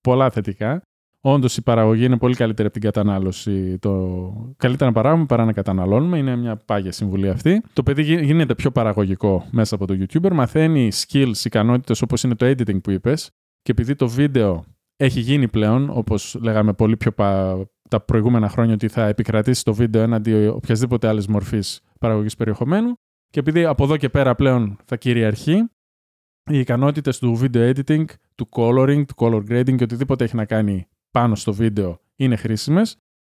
πολλά θετικά. Όντως η παραγωγή είναι πολύ καλύτερη από την κατανάλωση. Το... Καλύτερα να παράγουμε παρά να καταναλώνουμε. Είναι μια πάγια συμβουλή αυτή. Το παιδί γι- γίνεται πιο παραγωγικό μέσα από το YouTuber. Μαθαίνει skills, ικανότητες όπως είναι το editing που είπες. Και επειδή το βίντεο έχει γίνει πλέον, όπως λέγαμε πολύ πιο πα... τα προηγούμενα χρόνια, ότι θα επικρατήσει το βίντεο έναντι οποιασδήποτε άλλης μορφής παραγωγής περιεχομένου. Και επειδή από εδώ και πέρα πλέον θα κυριαρχεί, οι ικανότητες του video editing, του coloring, του color grading και οτιδήποτε έχει να κάνει πάνω στο βίντεο είναι χρήσιμες.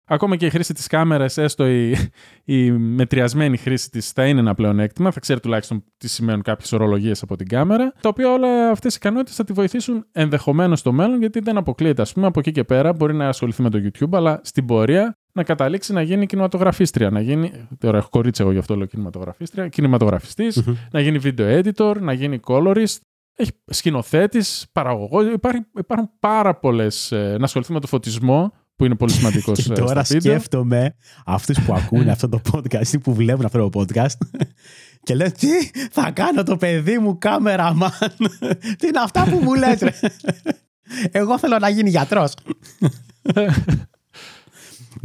Ακόμα και η χρήση της κάμερας, έστω η, η μετριασμένη χρήση της, θα είναι ένα πλεονέκτημα. Θα ξέρει τουλάχιστον τι σημαίνουν κάποιες ορολογίες από την κάμερα. Τα οποία όλα αυτές οι ικανότητες θα τη βοηθήσουν ενδεχομένως στο μέλλον, γιατί δεν αποκλείεται. Α πούμε, από εκεί και πέρα μπορεί να ασχοληθεί με το YouTube, αλλά στην πορεία να καταλήξει να γίνει κινηματογραφίστρια. Να γίνει. Τώρα έχω κορίτσι εγώ γι' αυτό λέω κινηματογραφίστρια. Κινηματογραφιστής, να γίνει video editor, να γίνει colorist. Έχει σκηνοθέτης, παραγωγός. Υπάρχει, υπάρχουν πάρα πολλές. να ασχοληθεί με το φωτισμό, που είναι πολύ σημαντικός Και τώρα σκέφτομαι αυτούς που ακούνε αυτό το podcast ή που βλέπουν αυτό το podcast και λένε τι θα κάνω το παιδί μου κάμεραμαν. τι είναι αυτά που μου λέτε. Εγώ θέλω να γίνει γιατρός.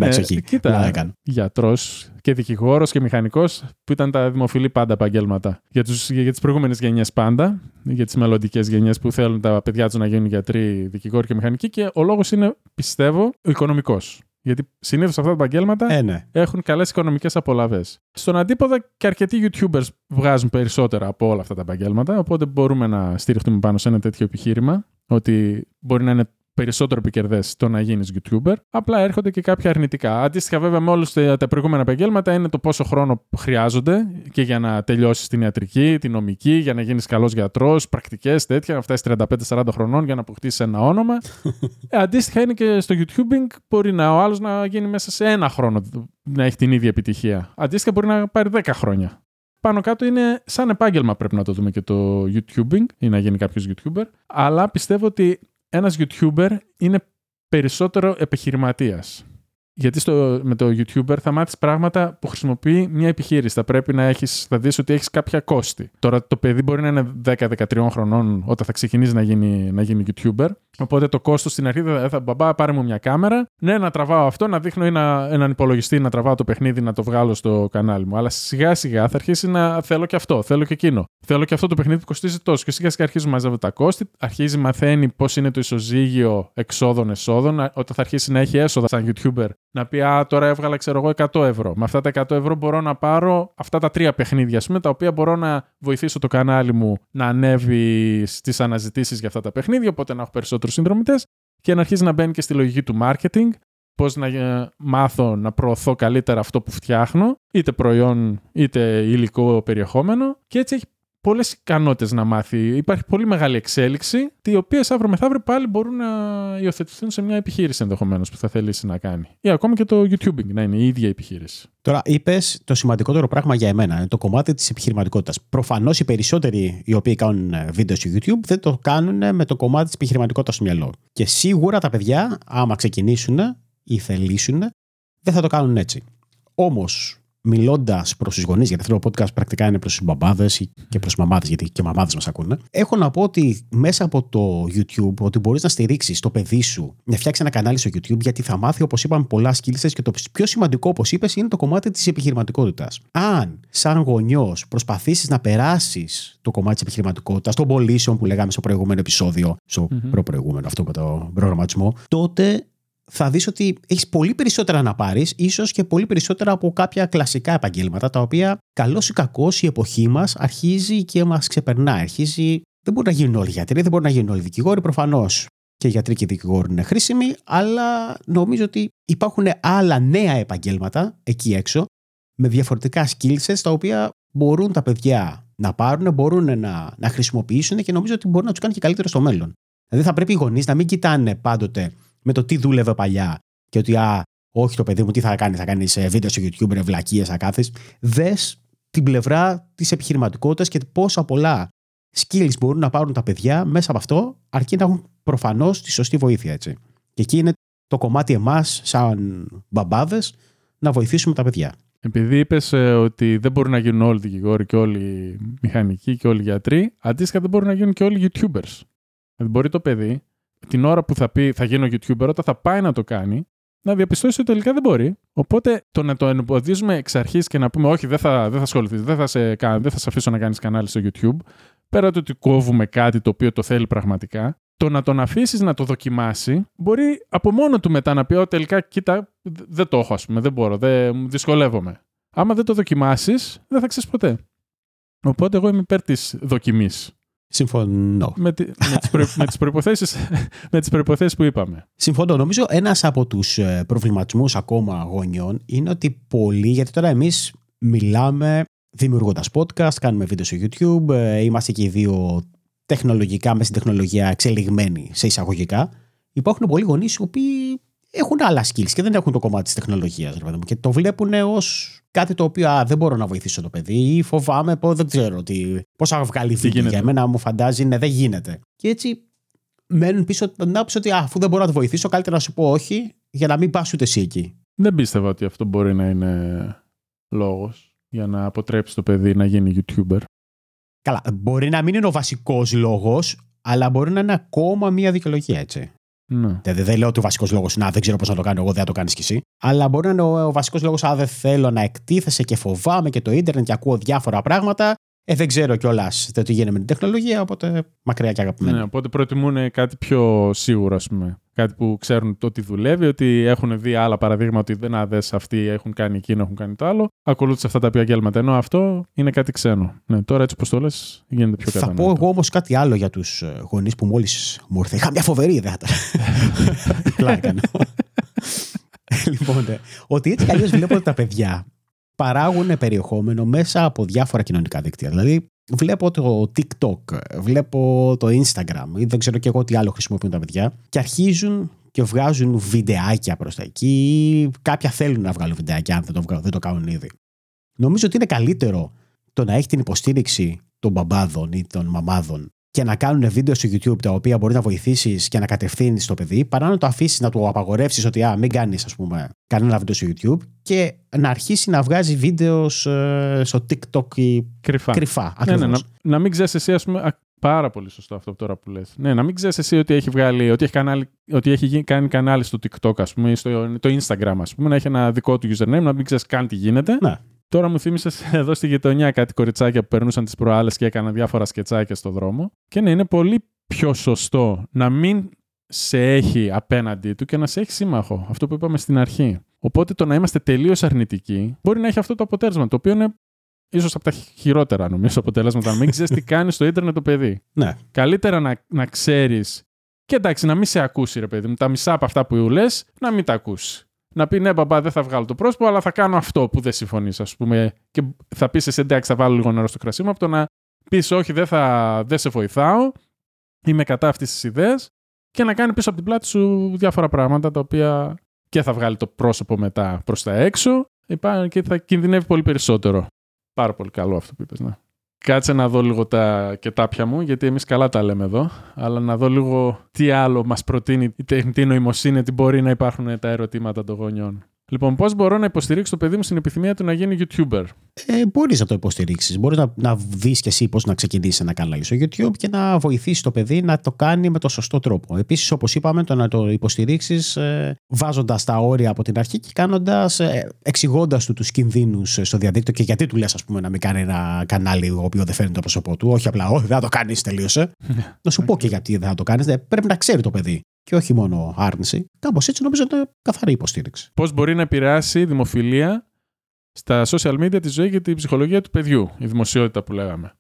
Εντάξει, όχι. Ε, κοίτα, να κάνω. γιατρός και δικηγόρος και μηχανικός, που ήταν τα δημοφιλή πάντα επαγγέλματα. Για, τους, για τις προηγούμενες γενιές πάντα, για τις μελλοντικές γενιές που θέλουν τα παιδιά τους να γίνουν γιατροί, δικηγόροι και μηχανικοί. Και ο λόγος είναι, πιστεύω, ο οικονομικός. Γιατί συνήθως αυτά τα επαγγέλματα Ε, ναι. έχουν καλές οικονομικές απολαυέ. Στον αντίποδα και αρκετοί YouTubers βγάζουν περισσότερα από όλα αυτά τα επαγγέλματα. Οπότε μπορούμε να στηριχτούμε πάνω σε ένα τέτοιο επιχείρημα. Ότι μπορεί να είναι περισσότερο επικερδές το να γίνεις YouTuber. Απλά έρχονται και κάποια αρνητικά. Αντίστοιχα, βέβαια, με όλους τα τα προηγούμενα επαγγέλματα είναι το πόσο χρόνο χρειάζονται και για να τελειώσεις την ιατρική, την νομική, για να γίνεις καλός γιατρός, πρακτικές τέτοια, να φτάσει 35-40 χρονών για να αποκτήσεις ένα όνομα. ε, αντίστοιχα, είναι και στο YouTubing μπορεί να, ο άλλος να γίνει μέσα σε ένα χρόνο να έχει την ίδια επιτυχία. Αντίστοιχα, μπορεί να πάρει 10 χρόνια. Πάνω κάτω είναι σαν επάγγελμα πρέπει να το δούμε και το YouTubing ή να γίνει κάποιος YouTuber. Αλλά πιστεύω ότι ένας YouTuber είναι περισσότερο επιχειρηματίας. Γιατί στο, με το YouTuber θα μάθεις πράγματα που χρησιμοποιεί μια επιχείρηση. Θα πρέπει να έχεις, θα δεις ότι έχεις κάποια κόστη. Τώρα το παιδί μπορεί να είναι 10-13 χρονών όταν θα ξεκινήσει να γίνει, να γίνει YouTuber. Οπότε το κόστος στην αρχή θα, θα μπαμπά πάρε μου μια κάμερα. Ναι, να τραβάω αυτό, να δείχνω ένα, έναν υπολογιστή, να τραβάω το παιχνίδι, να το βγάλω στο κανάλι μου. Αλλά σιγά σιγά θα αρχίσει να θέλω και αυτό, θέλω και εκείνο. Θέλω και αυτό το παιχνίδι που κοστίζει τόσο. Και σιγά σιγά αρχίζει να μαζεύει τα κόστη, αρχίζει μαθαίνει πώς είναι το ισοζύγιο εξόδων-εσόδων. Όταν θα αρχίσει να έχει έσοδα σαν YouTuber, να πει Α, τώρα έβγαλα ξέρω εγώ 100 ευρώ. Με αυτά τα 100 ευρώ μπορώ να πάρω αυτά τα τρία παιχνίδια, ας πούμε, τα οποία μπορώ να βοηθήσω το κανάλι μου να ανέβει στις αναζητήσεις για αυτά τα παιχνίδια. Οπότε να έχω περισσότερους συνδρομητές και να αρχίζει να μπαίνει και στη λογική του marketing πώς να ε, μάθω να προωθώ καλύτερα αυτό που φτιάχνω, είτε προϊόν είτε υλικό περιεχόμενο. Και έτσι έχει πολλές ικανότητες να μάθει. Υπάρχει πολύ μεγάλη εξέλιξη, οι οποίες αύριο μεθαύριο πάλι μπορούν να υιοθετηθούν σε μια επιχείρηση ενδεχομένως που θα θελήσει να κάνει. Ή ακόμα και το YouTubing να είναι η ίδια επιχείρηση. Τώρα, είπες το σημαντικότερο πράγμα για εμένα, είναι το κομμάτι της επιχειρηματικότητας. Προφανώς οι περισσότεροι οι οποίοι κάνουν βίντεο στο YouTube δεν το κάνουν με το κομμάτι της επιχειρηματικότητας στο μυαλό. Και σίγουρα τα παιδιά, άμα ξεκινήσουν ή θελήσουν, δεν θα το κάνουν έτσι. Όμως, μιλώντας προς τους γονείς, γιατί αυτό το podcast πρακτικά είναι προς τους μπαμπάδες και προς μαμάδες, γιατί και μαμάδες μας ακούνε. Έχω να πω ότι μέσα από το YouTube ότι μπορείς να στηρίξεις το παιδί σου να φτιάξει ένα κανάλι στο YouTube, γιατί θα μάθει, όπως είπαμε, πολλά skills και το πιο σημαντικό, όπως είπες, είναι το κομμάτι της επιχειρηματικότητας. Αν, σαν γονιός, προσπαθήσεις να περάσεις το κομμάτι της επιχειρηματικότητας, των πωλήσεων που λέγαμε στο προηγούμενο επεισόδιο, στο mm-hmm. προπροηγούμενο αυτό με το προγραμματισμό, τότε θα δεις ότι έχεις πολύ περισσότερα να πάρεις, ίσως και πολύ περισσότερα από κάποια κλασικά επαγγέλματα, τα οποία καλώς ή κακώς η εποχή μας αρχίζει και μας ξεπερνά. Αρχίζει, δεν μπορεί να γίνουν όλοι γιατροί, δεν μπορεί να γίνουν όλοι δικηγόροι, προφανώς και οι γιατροί και οι δικηγόροι είναι χρήσιμοι, αλλά νομίζω ότι υπάρχουν άλλα νέα επαγγέλματα εκεί έξω, με διαφορετικά skills, τα οποία μπορούν τα παιδιά να πάρουν, μπορούν να, να χρησιμοποιήσουν και νομίζω ότι μπορεί να τους κάνει και καλύτερο στο μέλλον. Δηλαδή θα πρέπει οι γονείς να μην κοιτάνε πάντοτε με το τι δούλευε παλιά και ότι α, όχι το παιδί μου, τι θα κάνει, θα κάνεις βίντεο στο YouTube, ρε βλακίες, θα κάθεις. Δες την πλευρά της επιχειρηματικότητας και πόσα πολλά skills μπορούν να πάρουν τα παιδιά μέσα από αυτό, αρκεί να έχουν προφανώς τη σωστή βοήθεια. Έτσι. Και εκεί είναι το κομμάτι εμάς, σαν μπαμπάδες, να βοηθήσουμε τα παιδιά. Επειδή είπες ε, ότι δεν μπορούν να γίνουν όλοι δικηγόροι και όλοι μηχανικοί και όλοι γιατροί, αντίστοιχα δεν μπορούν να γίνουν και όλοι YouTubers. Δηλαδή, μπορεί το παιδί την ώρα που θα πει θα γίνω YouTuber, όταν θα πάει να το κάνει, να διαπιστώσει ότι τελικά δεν μπορεί. Οπότε το να το εμποδίζουμε εξ αρχής και να πούμε Όχι, δεν θα, δεν θα ασχοληθείς, δεν θα, σε, δεν θα σε αφήσω να κάνεις κανάλι στο YouTube, πέρα το ότι κόβουμε κάτι το οποίο το θέλει πραγματικά, το να τον αφήσεις να το δοκιμάσει, μπορεί από μόνο του μετά να πει: Ω, τελικά, κοίτα, δεν το έχω, ας πούμε, δεν μπορώ, δεν, δυσκολεύομαι. Άμα δεν το δοκιμάσεις, δεν θα ξέρεις ποτέ. Οπότε εγώ είμαι υπέρ της δοκιμής. Συμφωνώ. Με, τη, με, τις, προ, με, τις προϋποθέσεις, με τις προϋποθέσεις που είπαμε. Συμφωνώ. Νομίζω ένας από τους ε, προβληματισμούς ακόμα γονιών είναι ότι πολλοί, γιατί τώρα εμείς μιλάμε δημιουργώντας podcast, κάνουμε βίντεο στο YouTube, ε, είμαστε και οι δύο τεχνολογικά, με στην τεχνολογία εξελιγμένοι σε εισαγωγικά. Υπάρχουν πολλοί γονείς οι οποίοι έχουν άλλα skills και δεν έχουν το κομμάτι της τεχνολογίας. Και το βλέπουν ως κάτι το οποίο α, δεν μπορώ να βοηθήσω το παιδί ή φοβάμαι, πω, δεν ξέρω πώ θα βγάλει βίντεο. Για μένα μου φαντάζει, ναι, δεν γίνεται. Και έτσι μένουν πίσω να πει ότι αφού δεν μπορώ να το βοηθήσω, καλύτερα να σου πω όχι για να μην πας ούτε εσύ εκεί. Δεν πίστευα ότι αυτό μπορεί να είναι λόγος για να αποτρέψει το παιδί να γίνει YouTuber. Καλά, μπορεί να μην είναι ο βασικός λόγος, αλλά μπορεί να είναι ακόμα μία δικαιολογία, έτσι. Ναι. Δεν, δεν λέω ότι ο βασικός λόγος είναι να δεν ξέρω πώς να το κάνω εγώ, δεν θα το κάνεις κι εσύ. Αλλά μπορεί να είναι ο, ο βασικός λόγος, αν δεν θέλω να εκτίθεσαι και φοβάμαι και το ίντερνετ και ακούω διάφορα πράγματα. Ε, δεν ξέρω κιόλας το τι γίνεται με την τεχνολογία, οπότε μακριά και αγαπημένο. Ναι, οπότε προτιμούν κάτι πιο σίγουρο, ας πούμε. Κάτι που ξέρουν το ότι δουλεύει, ότι έχουν δει άλλα παραδείγματα ότι δεν αδε αυτοί έχουν κάνει εκείνο, έχουν κάνει το άλλο. Ακολούθησε αυτά τα οποία γέλματα. Ενώ αυτό είναι κάτι ξένο. Ναι, τώρα έτσι όπως το λες, γίνεται πιο κατανοητό. Θα πω εγώ όμως κάτι άλλο για τους ε, γονείς που μόλις μου ήρθε. Είχα μια φοβερή ιδέα. Πλάκα. λοιπόν, ναι. ότι έτσι κι αλλιώς βλέπω ότι τα παιδιά παράγουν περιεχόμενο μέσα από διάφορα κοινωνικά δίκτυα. Δηλαδή, βλέπω το TikTok, βλέπω το Instagram ή δεν ξέρω και εγώ τι άλλο χρησιμοποιούν τα παιδιά και αρχίζουν και βγάζουν βιντεάκια προς τα εκεί ή κάποια θέλουν να βγάλουν βιντεάκια αν δεν το, δεν το κάνουν ήδη. Νομίζω ότι είναι καλύτερο το να έχει την υποστήριξη των μπαμπάδων ή των μαμάδων και να κάνουν βίντεο στο YouTube τα οποία μπορεί να βοηθήσεις και να κατευθύνεις το παιδί, παρά να το αφήσεις να του απαγορεύσεις ότι α, μην κάνεις κανένα βίντεο στο YouTube και να αρχίσει να βγάζει βίντεος ε, στο TikTok ή κρυφά. κρυφά ναι, ναι, να, να μην ξέρεις εσύ, ας πούμε. Πάρα πολύ σωστό αυτό τώρα που λες. Ναι, να μην ξέρεις εσύ ότι έχει, βγάλει, ότι έχει, κανάλι, ότι έχει κάνει κανάλι στο TikTok, ας πούμε, ή στο το Instagram, ας πούμε, να έχει ένα δικό του username, να μην ξέρεις καν τι γίνεται. Ναι. Τώρα μου θύμισες εδώ στη γειτονιά κάτι κοριτσάκια που περνούσαν τις προάλλες και έκαναν διάφορα σκετσάκια στο δρόμο. Και ναι, είναι πολύ πιο σωστό να μην σε έχει απέναντί του και να σε έχει σύμμαχο. Αυτό που είπαμε στην αρχή. Οπότε το να είμαστε τελείως αρνητικοί μπορεί να έχει αυτό το αποτέλεσμα, το οποίο είναι ίσως από τα χειρότερα νομίζω αποτελέσματα. Να μην ξέρεις τι κάνεις στο ίντερνετ το παιδί. Ναι. Καλύτερα να, να ξέρεις. Και εντάξει, να μην σε ακούσει, ρε παιδί μου. Τα μισά από αυτά που λες, να μην τα ακούσει. Να πει ναι, μπαμπά, δεν θα βγάλω το πρόσωπο, αλλά θα κάνω αυτό που δεν συμφωνείς, ας πούμε. Και θα πεις εσύ εντάξει, θα βάλω λίγο νερό στο κρασί μου, από το να πεις όχι, δεν, θα, δεν σε βοηθάω, είμαι κατά αυτής της ιδέας και να κάνει πίσω από την πλάτη σου διάφορα πράγματα τα οποία και θα βγάλει το πρόσωπο μετά προς τα έξω και θα κινδυνεύει πολύ περισσότερο. Πάρα πολύ καλό αυτό που είπες, ναι. Κάτσε να δω λίγο τα κετάπια μου, γιατί εμείς καλά τα λέμε εδώ, αλλά να δω λίγο τι άλλο μας προτείνει η τεχνητή νοημοσύνη, τι μπορεί να υπάρχουν τα ερωτήματα των γονιών. Λοιπόν, πώς μπορώ να υποστηρίξω το παιδί μου στην επιθυμία του να γίνει YouTuber; Ε, μπορείς να το υποστηρίξεις. Μπορείς να, να δεις και εσύ πώς να ξεκινήσει ένα κανάλι στο YouTube και να βοηθήσει το παιδί να το κάνει με το σωστό τρόπο. Επίσης, όπως είπαμε, το να το υποστηρίξεις ε, βάζοντας τα όρια από την αρχή και κάνοντας, ε, εξηγώντας του τους κινδύνους ε, στο διαδίκτυο και γιατί του λες, ας πούμε, να μην κάνει ένα κανάλι ο οποίο δεν φέρνει το πρόσωπό του. Όχι απλά, Όχι, δεν θα το κάνεις, τελείωσε. να σου πω και γιατί δεν θα το κάνεις. Πρέπει να ξέρει το παιδί και όχι μόνο άρνηση. Κάπως έτσι νομίζω ότι είναι καθαρή υποστήριξη. Πώς μπορεί να επηρεάσει η δημοφιλία στα social media τη ζωή και την ψυχολογία του παιδιού, η δημοσιότητα που λέγαμε.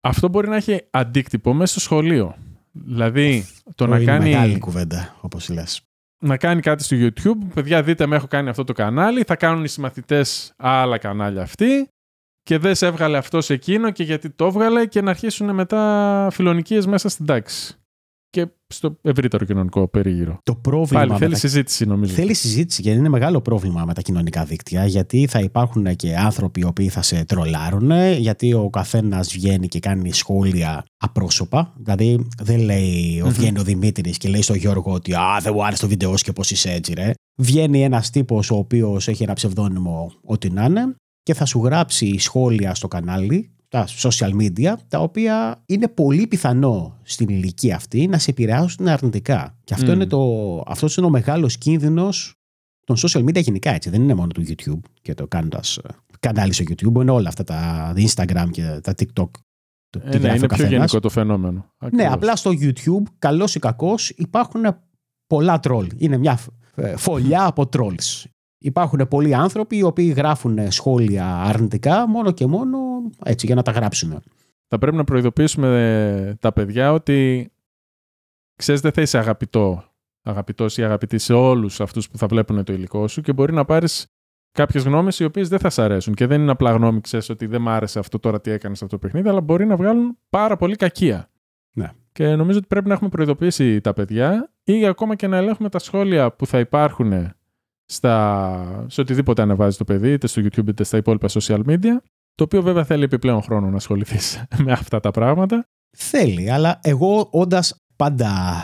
Αυτό μπορεί να έχει αντίκτυπο μέσα στο σχολείο. Δηλαδή, το να είναι κάνει. Μεγάλη κουβέντα, όπως λες. Να κάνει κάτι στο YouTube. Παιδιά, δείτε με, έχω κάνει αυτό το κανάλι. Θα κάνουν οι συμμαθητές άλλα κανάλια αυτοί. Και δεν σε έβγαλε αυτός σε εκείνο και γιατί το έβγαλε και να αρχίσουν μετά φιλονικίες μέσα στην τάξη και στο ευρύτερο κοινωνικό περίγυρο. Το πρόβλημα. Πάλι θέλει συζήτηση, νομίζω. Θέλει συζήτηση γιατί είναι μεγάλο πρόβλημα με τα κοινωνικά δίκτυα. Γιατί θα υπάρχουν και άνθρωποι οι οποίοι θα σε τρολάρουν, γιατί ο καθένας βγαίνει και κάνει σχόλια απρόσωπα. Δηλαδή, δεν λέει, mm-hmm. βγαίνει ο Δημήτρης και λέει στον Γιώργο ότι Α, δεν μου άρεσε το βίντεο και πώς είσαι έτσι, ρε. Βγαίνει ένας τύπος ο οποίος έχει ένα ψευδόνυμο, ό,τι να είναι, και θα σου γράψει σχόλια στο κανάλι τα social media, τα οποία είναι πολύ πιθανό στην ηλικία αυτή να σε επηρεάσουν αρνητικά. Και αυτό είναι, το, αυτός είναι ο μεγάλος κίνδυνος των social media γενικά έτσι. Δεν είναι μόνο του YouTube και το κάνοντας ε, κανάλις στο YouTube, είναι όλα αυτά τα Instagram και τα TikTok. Ε, ναι, είναι πιο γενικό το φαινόμενο. Ναι, απλά στο YouTube, καλός ή κακός, υπάρχουν πολλά τρόλ. Είναι μια ε, φωλιά από trolls. Υπάρχουν πολλοί άνθρωποι οι οποίοι γράφουν σχόλια αρνητικά μόνο και μόνο έτσι για να τα γράψουν. Θα πρέπει να προειδοποιήσουμε τα παιδιά ότι ξέρεις δεν θα είσαι αγαπητό, αγαπητός ή αγαπητή σε όλους αυτούς που θα βλέπουν το υλικό σου και μπορεί να πάρεις κάποιες γνώμες οι οποίες δεν θα σ' αρέσουν. Και δεν είναι απλά γνώμη, ξέρεις ότι δεν μ' άρεσε αυτό τώρα τι έκανες αυτό το παιχνίδι, αλλά μπορεί να βγάλουν πάρα πολύ κακία. Ναι. Και νομίζω ότι πρέπει να έχουμε προειδοποιήσει τα παιδιά ή ακόμα και να ελέγχουμε τα σχόλια που θα υπάρχουν στα, σε οτιδήποτε ανεβάζει το παιδί, είτε στο YouTube είτε στα υπόλοιπα social media. Το οποίο βέβαια θέλει επιπλέον χρόνο να ασχοληθείς με αυτά τα πράγματα. Θέλει, αλλά εγώ όντας πάντα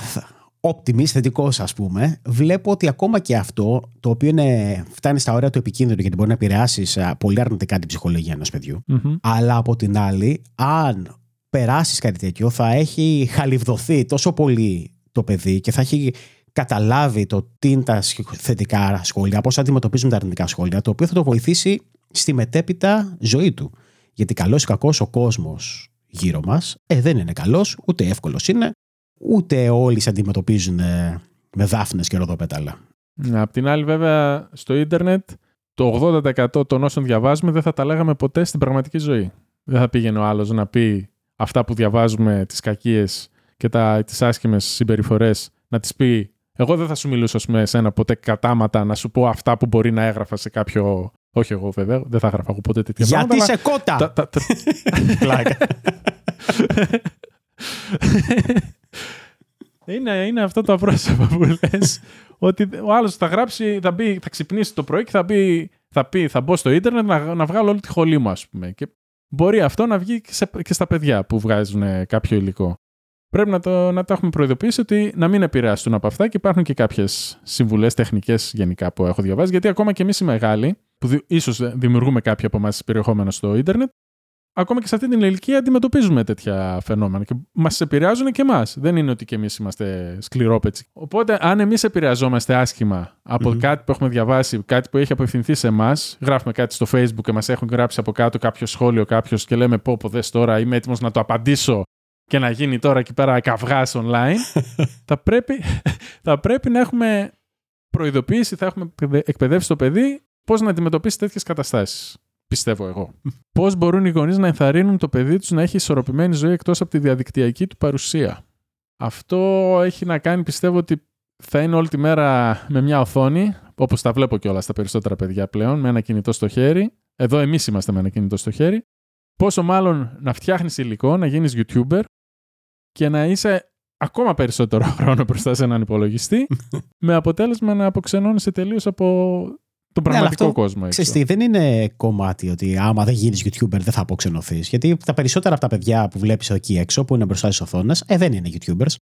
optimist, θετικός ας πούμε, βλέπω ότι ακόμα και αυτό, το οποίο είναι, φτάνει στα όρια του επικίνδυνου γιατί μπορεί να επηρεάσει πολύ αρνητικά την ψυχολογία ενός παιδιού. Αλλά από την άλλη, αν περάσεις κάτι τέτοιο, θα έχει χαλιβδοθεί τόσο πολύ το παιδί και θα έχει καταλάβει το τι είναι τα θετικά σχόλια, πώς αντιμετωπίζουν τα αρνητικά σχόλια, το οποίο θα το βοηθήσει στη μετέπειτα ζωή του. Γιατί καλός ή κακός ο κόσμος γύρω μας ε, δεν είναι καλός, ούτε εύκολος είναι, ούτε όλοι σε αντιμετωπίζουν ε, με δάφνε και ροδοπέταλα. Απ' την άλλη, βέβαια, στο ίντερνετ το 80% των όσων διαβάζουμε δεν θα τα λέγαμε ποτέ στην πραγματική ζωή. Δεν θα πήγαινε ο άλλος να πει αυτά που διαβάζουμε, τις κακίες και τις άσχημες συμπεριφορές, να τις πει εγώ δεν θα σου μιλούσα, ας πούμε, εσένα ποτέ κατάματα να σου πω αυτά που μπορεί να έγραφα σε κάποιο. Όχι εγώ βέβαια, δεν θα έγραφα εγώ ποτέ τέτοια Γιατί πράγματα. Γιατί σε κότα! Πλάκα. είναι, είναι αυτό το πρόσωπο που λες. ότι ο άλλος θα γράψει, θα, μπει, θα ξυπνήσει το πρωί και θα, μπει, θα πει, θα μπω στο ίντερνετ να, να βγάλω όλη τη χολή μου, ας πούμε. Και μπορεί αυτό να βγει και, σε, και στα παιδιά που βγάζουν κάποιο υλικό πρέπει να το, να το έχουμε προειδοποιήσει ότι να μην επηρεαστούν από αυτά και υπάρχουν και κάποιες συμβουλές τεχνικές γενικά που έχω διαβάσει. Γιατί ακόμα και εμείς οι μεγάλοι, που ίσως δημιουργούμε κάποια από εμάς περιεχόμενο στο ίντερνετ, ακόμα και σε αυτή την ηλικία αντιμετωπίζουμε τέτοια φαινόμενα και μας επηρεάζουν και εμάς. Δεν είναι ότι και εμείς είμαστε σκληρόπετσοι. Οπότε, αν εμείς επηρεαζόμαστε άσχημα από κάτι που έχουμε διαβάσει, κάτι που έχει απευθυνθεί σε εμάς, γράφουμε κάτι στο Facebook και μας έχουν γράψει από κάτω κάποιο σχόλιο κάποιος και λέμε πω, πω, δες τώρα, είμαι έτοιμος να το απαντήσω και να γίνει τώρα εκεί πέρα καυγάς online, θα, πρέπει, θα πρέπει να έχουμε προειδοποιήσει, θα έχουμε εκπαιδεύσει το παιδί πώς να αντιμετωπίσει τέτοιες καταστάσεις. Πιστεύω εγώ. Πώς μπορούν οι γονείς να ενθαρρύνουν το παιδί τους να έχει ισορροπημένη ζωή εκτός από τη διαδικτυακή του παρουσία. Αυτό έχει να κάνει, πιστεύω ότι θα είναι όλη τη μέρα με μια οθόνη όπως τα βλέπω κιόλας τα περισσότερα παιδιά πλέον, με ένα κινητό στο χέρι. Εδώ εμείς είμαστε με ένα κινητό στο χέρι. Πόσο μάλλον να φτιάχνεις υλικό, να γίνεις YouTuber και να είσαι ακόμα περισσότερο χρόνο μπροστά σε έναν υπολογιστή, με αποτέλεσμα να αποξενώνεσαι τελείως από τον Ναι, πραγματικό αλλά αυτό, κόσμο. έξω. Ξέρεις τι, δεν είναι κομμάτι ότι άμα δεν γίνεις YouTuber δεν θα αποξενωθείς. Γιατί τα περισσότερα από τα παιδιά που βλέπεις εκεί έξω, που είναι μπροστά στις οθόνες, ε, δεν είναι YouTubers.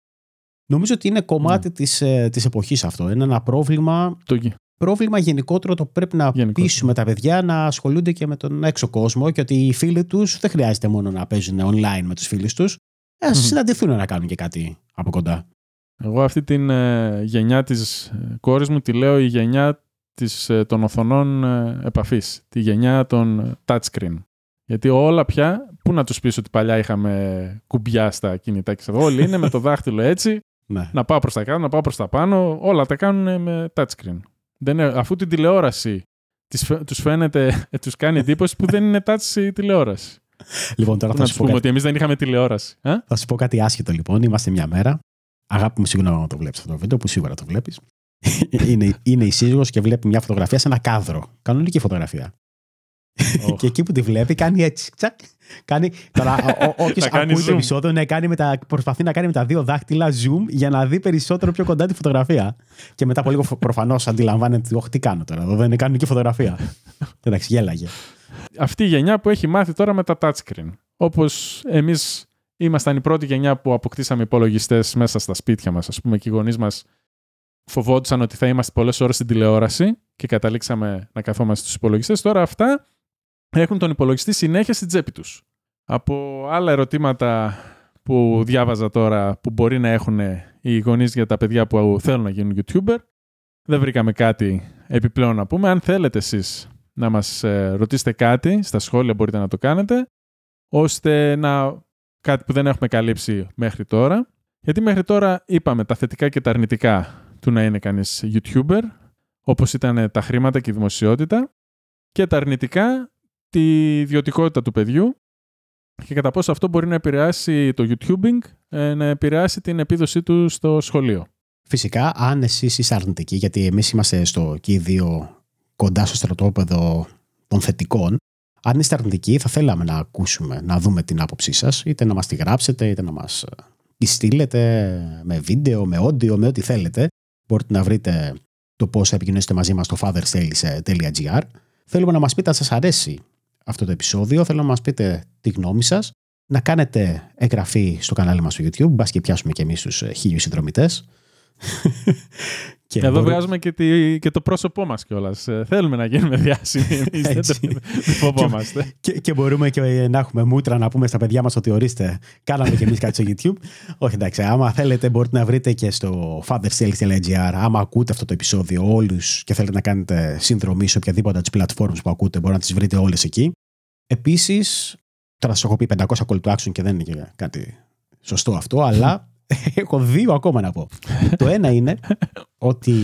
Νομίζω ότι είναι κομμάτι Ναι. της, ε, της εποχής αυτό. Είναι ένα πρόβλημα, Το γη- πρόβλημα γενικότερο το που πρέπει να Γενικότερο. πείσουμε τα παιδιά να ασχολούνται και με τον έξω κόσμο και ότι οι φίλοι τους δεν χρειάζεται μόνο να παίζουν online με τους φίλους τους. Ας Μμμ. συναντηθούν να κάνουν και κάτι από κοντά. Εγώ αυτή την ε, γενιά της ε, κόρης μου τη λέω η γενιά της, ε, των οθονών ε, επαφής. Τη γενιά των ε, touchscreen. Γιατί όλα πια, πού να τους πεις ότι παλιά είχαμε κουμπιά στα κινητά και σε εδώ. Όλοι είναι με το δάχτυλο έτσι, Ναι. να πάω προς τα κάτω, να πάω προς τα πάνω. Όλα τα κάνουν με touchscreen. Δεν είναι, αφού την τηλεόραση τις, φε- τους φαίνεται, ε, τους κάνει εντύπωση που δεν είναι touch η τηλεόραση. Λοιπόν, τώρα Πού θα να σου, τους πω πούμε κάτι, ότι εμείς δεν είχαμε τηλεόραση. Ε; θα σου πω κάτι άσχετο λοιπόν. Είμαστε μια μέρα. Αγάπη μου, σίγουρα να το βλέπεις αυτό το βίντεο, που σίγουρα το βλέπεις. είναι, είναι η σύζυγος και βλέπει μια φωτογραφία σε ένα κάδρο. Κανονική φωτογραφία. Οχ. και εκεί που τη βλέπει κάνει έτσι. Τσακ, κάνει, τώρα, όποιος Να κάνει ακούει το zoom. επεισόδιο ναι, κάνει με τα, προσπαθεί να κάνει με τα δύο δάχτυλα zoom για να δει περισσότερο πιο κοντά τη φωτογραφία. Και μετά από λίγο προφανώς αντιλαμβάνεται ότι, Όχι, τι κάνω τώρα, εδώ δεν είναι κανονική φωτογραφία. Εντάξει, γέλαγε. Αυτή η γενιά που έχει μάθει τώρα με τα touchscreen. Όπως εμείς ήμασταν η πρώτη γενιά που αποκτήσαμε υπολογιστές μέσα στα σπίτια μας, ας πούμε, και οι γονείς μας φοβόντουσαν ότι θα είμαστε πολλές ώρες στην τηλεόραση και καταλήξαμε να καθόμαστε στους υπολογιστές. Τώρα αυτά έχουν τον υπολογιστή συνέχεια στην τσέπη τους. Από άλλα ερωτήματα που διάβαζα τώρα που μπορεί να έχουν οι γονείς για τα παιδιά που θέλουν να γίνουν YouTuber, δεν βρήκαμε κάτι επιπλέον να πούμε. Αν θέλετε εσείς να μας ε, ρωτήσετε κάτι, στα σχόλια μπορείτε να το κάνετε, ώστε να κάτι που δεν έχουμε καλύψει μέχρι τώρα. Γιατί μέχρι τώρα είπαμε τα θετικά και τα αρνητικά του να είναι κανείς YouTuber, όπως ήταν τα χρήματα και η δημοσιότητα, και τα αρνητικά τη ιδιωτικότητα του παιδιού και κατά πόσο αυτό μπορεί να επηρεάσει το YouTubing, ε, να επηρεάσει την επίδοσή του στο σχολείο. Φυσικά, αν εσείς είστε αρνητικοί, γιατί εμείς είμαστε στο και οι δύο κοντά στο στρατόπεδο των θετικών, αν είστε αρνητικοί, θα θέλαμε να ακούσουμε, να δούμε την άποψή σας, είτε να μας τη γράψετε, είτε να μας τη στείλετε με βίντεο, με audio, με ό,τι θέλετε. Μπορείτε να βρείτε το πώς θα επικοινωνήσετε μαζί μας στο fatherstales.gr. Θέλουμε να μας πείτε αν σας αρέσει αυτό το επεισόδιο, θέλω να μας πείτε τη γνώμη σας, να κάνετε εγγραφή στο κανάλι μας στο YouTube, μπας και πιάσουμε και εμείς τους ε, χίλιους συνδρομητές. Και Εδώ μπορούμε- βγάζουμε και, τη- και το πρόσωπό μας κιόλας. θέλουμε να γίνουμε διάσημοι εμείς, δεν, Έτσι. δεν φοβόμαστε. και, και μπορούμε και να έχουμε μούτρα να πούμε στα παιδιά μας ότι ορίστε, κάναμε και εμείς κάτι στο YouTube. Όχι εντάξει, άμα θέλετε μπορείτε να βρείτε και στο fathersales.gr άμα ακούτε αυτό το επεισόδιο όλους και θέλετε να κάνετε συνδρομή σε οποιαδήποτε από τις πλατφόρμες που ακούτε, μπορείτε να τις βρείτε όλες εκεί. Επίσης, τώρα σας έχω πει 500 call to action και δεν είναι και κάτι σωστό αυτό, αλλά έχω δύο ακόμα να πω. το ένα είναι ότι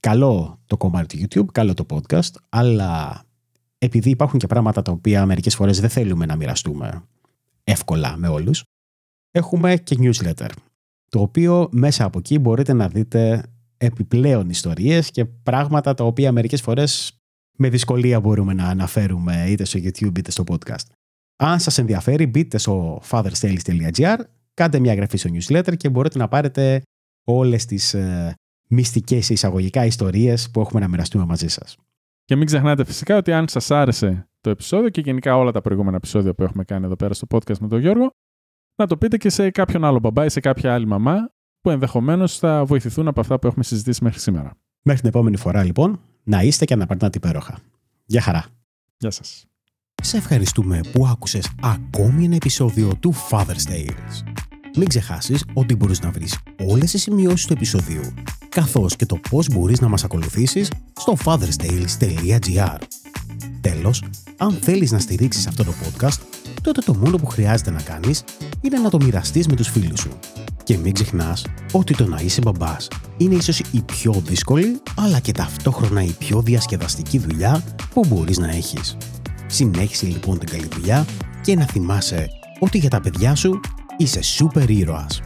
καλό το κομμάτι του YouTube, καλό το podcast, αλλά επειδή υπάρχουν και πράγματα τα οποία μερικές φορές δεν θέλουμε να μοιραστούμε εύκολα με όλους, έχουμε και newsletter, το οποίο μέσα από εκεί μπορείτε να δείτε επιπλέον ιστορίες και πράγματα τα οποία μερικές φορές με δυσκολία μπορούμε να αναφέρουμε είτε στο YouTube είτε στο podcast. Αν σας ενδιαφέρει μπείτε στο fatherstales.gr, κάντε μια εγγραφή στο newsletter και μπορείτε να πάρετε όλες τις ε, μυστικές εισαγωγικά ιστορίες που έχουμε να μοιραστούμε μαζί σας. Και μην ξεχνάτε φυσικά ότι αν σας άρεσε το επεισόδιο και γενικά όλα τα προηγούμενα επεισόδια που έχουμε κάνει εδώ πέρα στο podcast με τον Γιώργο, να το πείτε και σε κάποιον άλλο μπαμπά ή σε κάποια άλλη μαμά που ενδεχομένως θα βοηθηθούν από αυτά που έχουμε συζητήσει μέχρι σήμερα. Μέχρι την επόμενη φορά λοιπόν, να είστε και να περνάτε υπέροχα. Γεια χαρά. Γεια σας. Σε ευχαριστούμε που άκουσες ακόμη ένα επεισόδιο του Father's Tales. Μην ξεχάσεις ότι μπορείς να βρεις όλες τις σημειώσεις του επεισοδίου, καθώς και το πώς μπορείς να μας ακολουθήσεις στο fatherstales.gr. Τέλος, αν θέλεις να στηρίξεις αυτό το podcast, τότε το μόνο που χρειάζεται να κάνεις είναι να το μοιραστείς με τους φίλους σου. Και μην ξεχνάς ότι το να είσαι μπαμπάς είναι ίσως η πιο δύσκολη, αλλά και ταυτόχρονα η πιο διασκεδαστική δουλειά που μπορείς να έχεις. Συνέχισε λοιπόν την καλή δουλειά και να θυμάσαι ότι για τα παιδιά σου είσαι σούπερ ήρωας.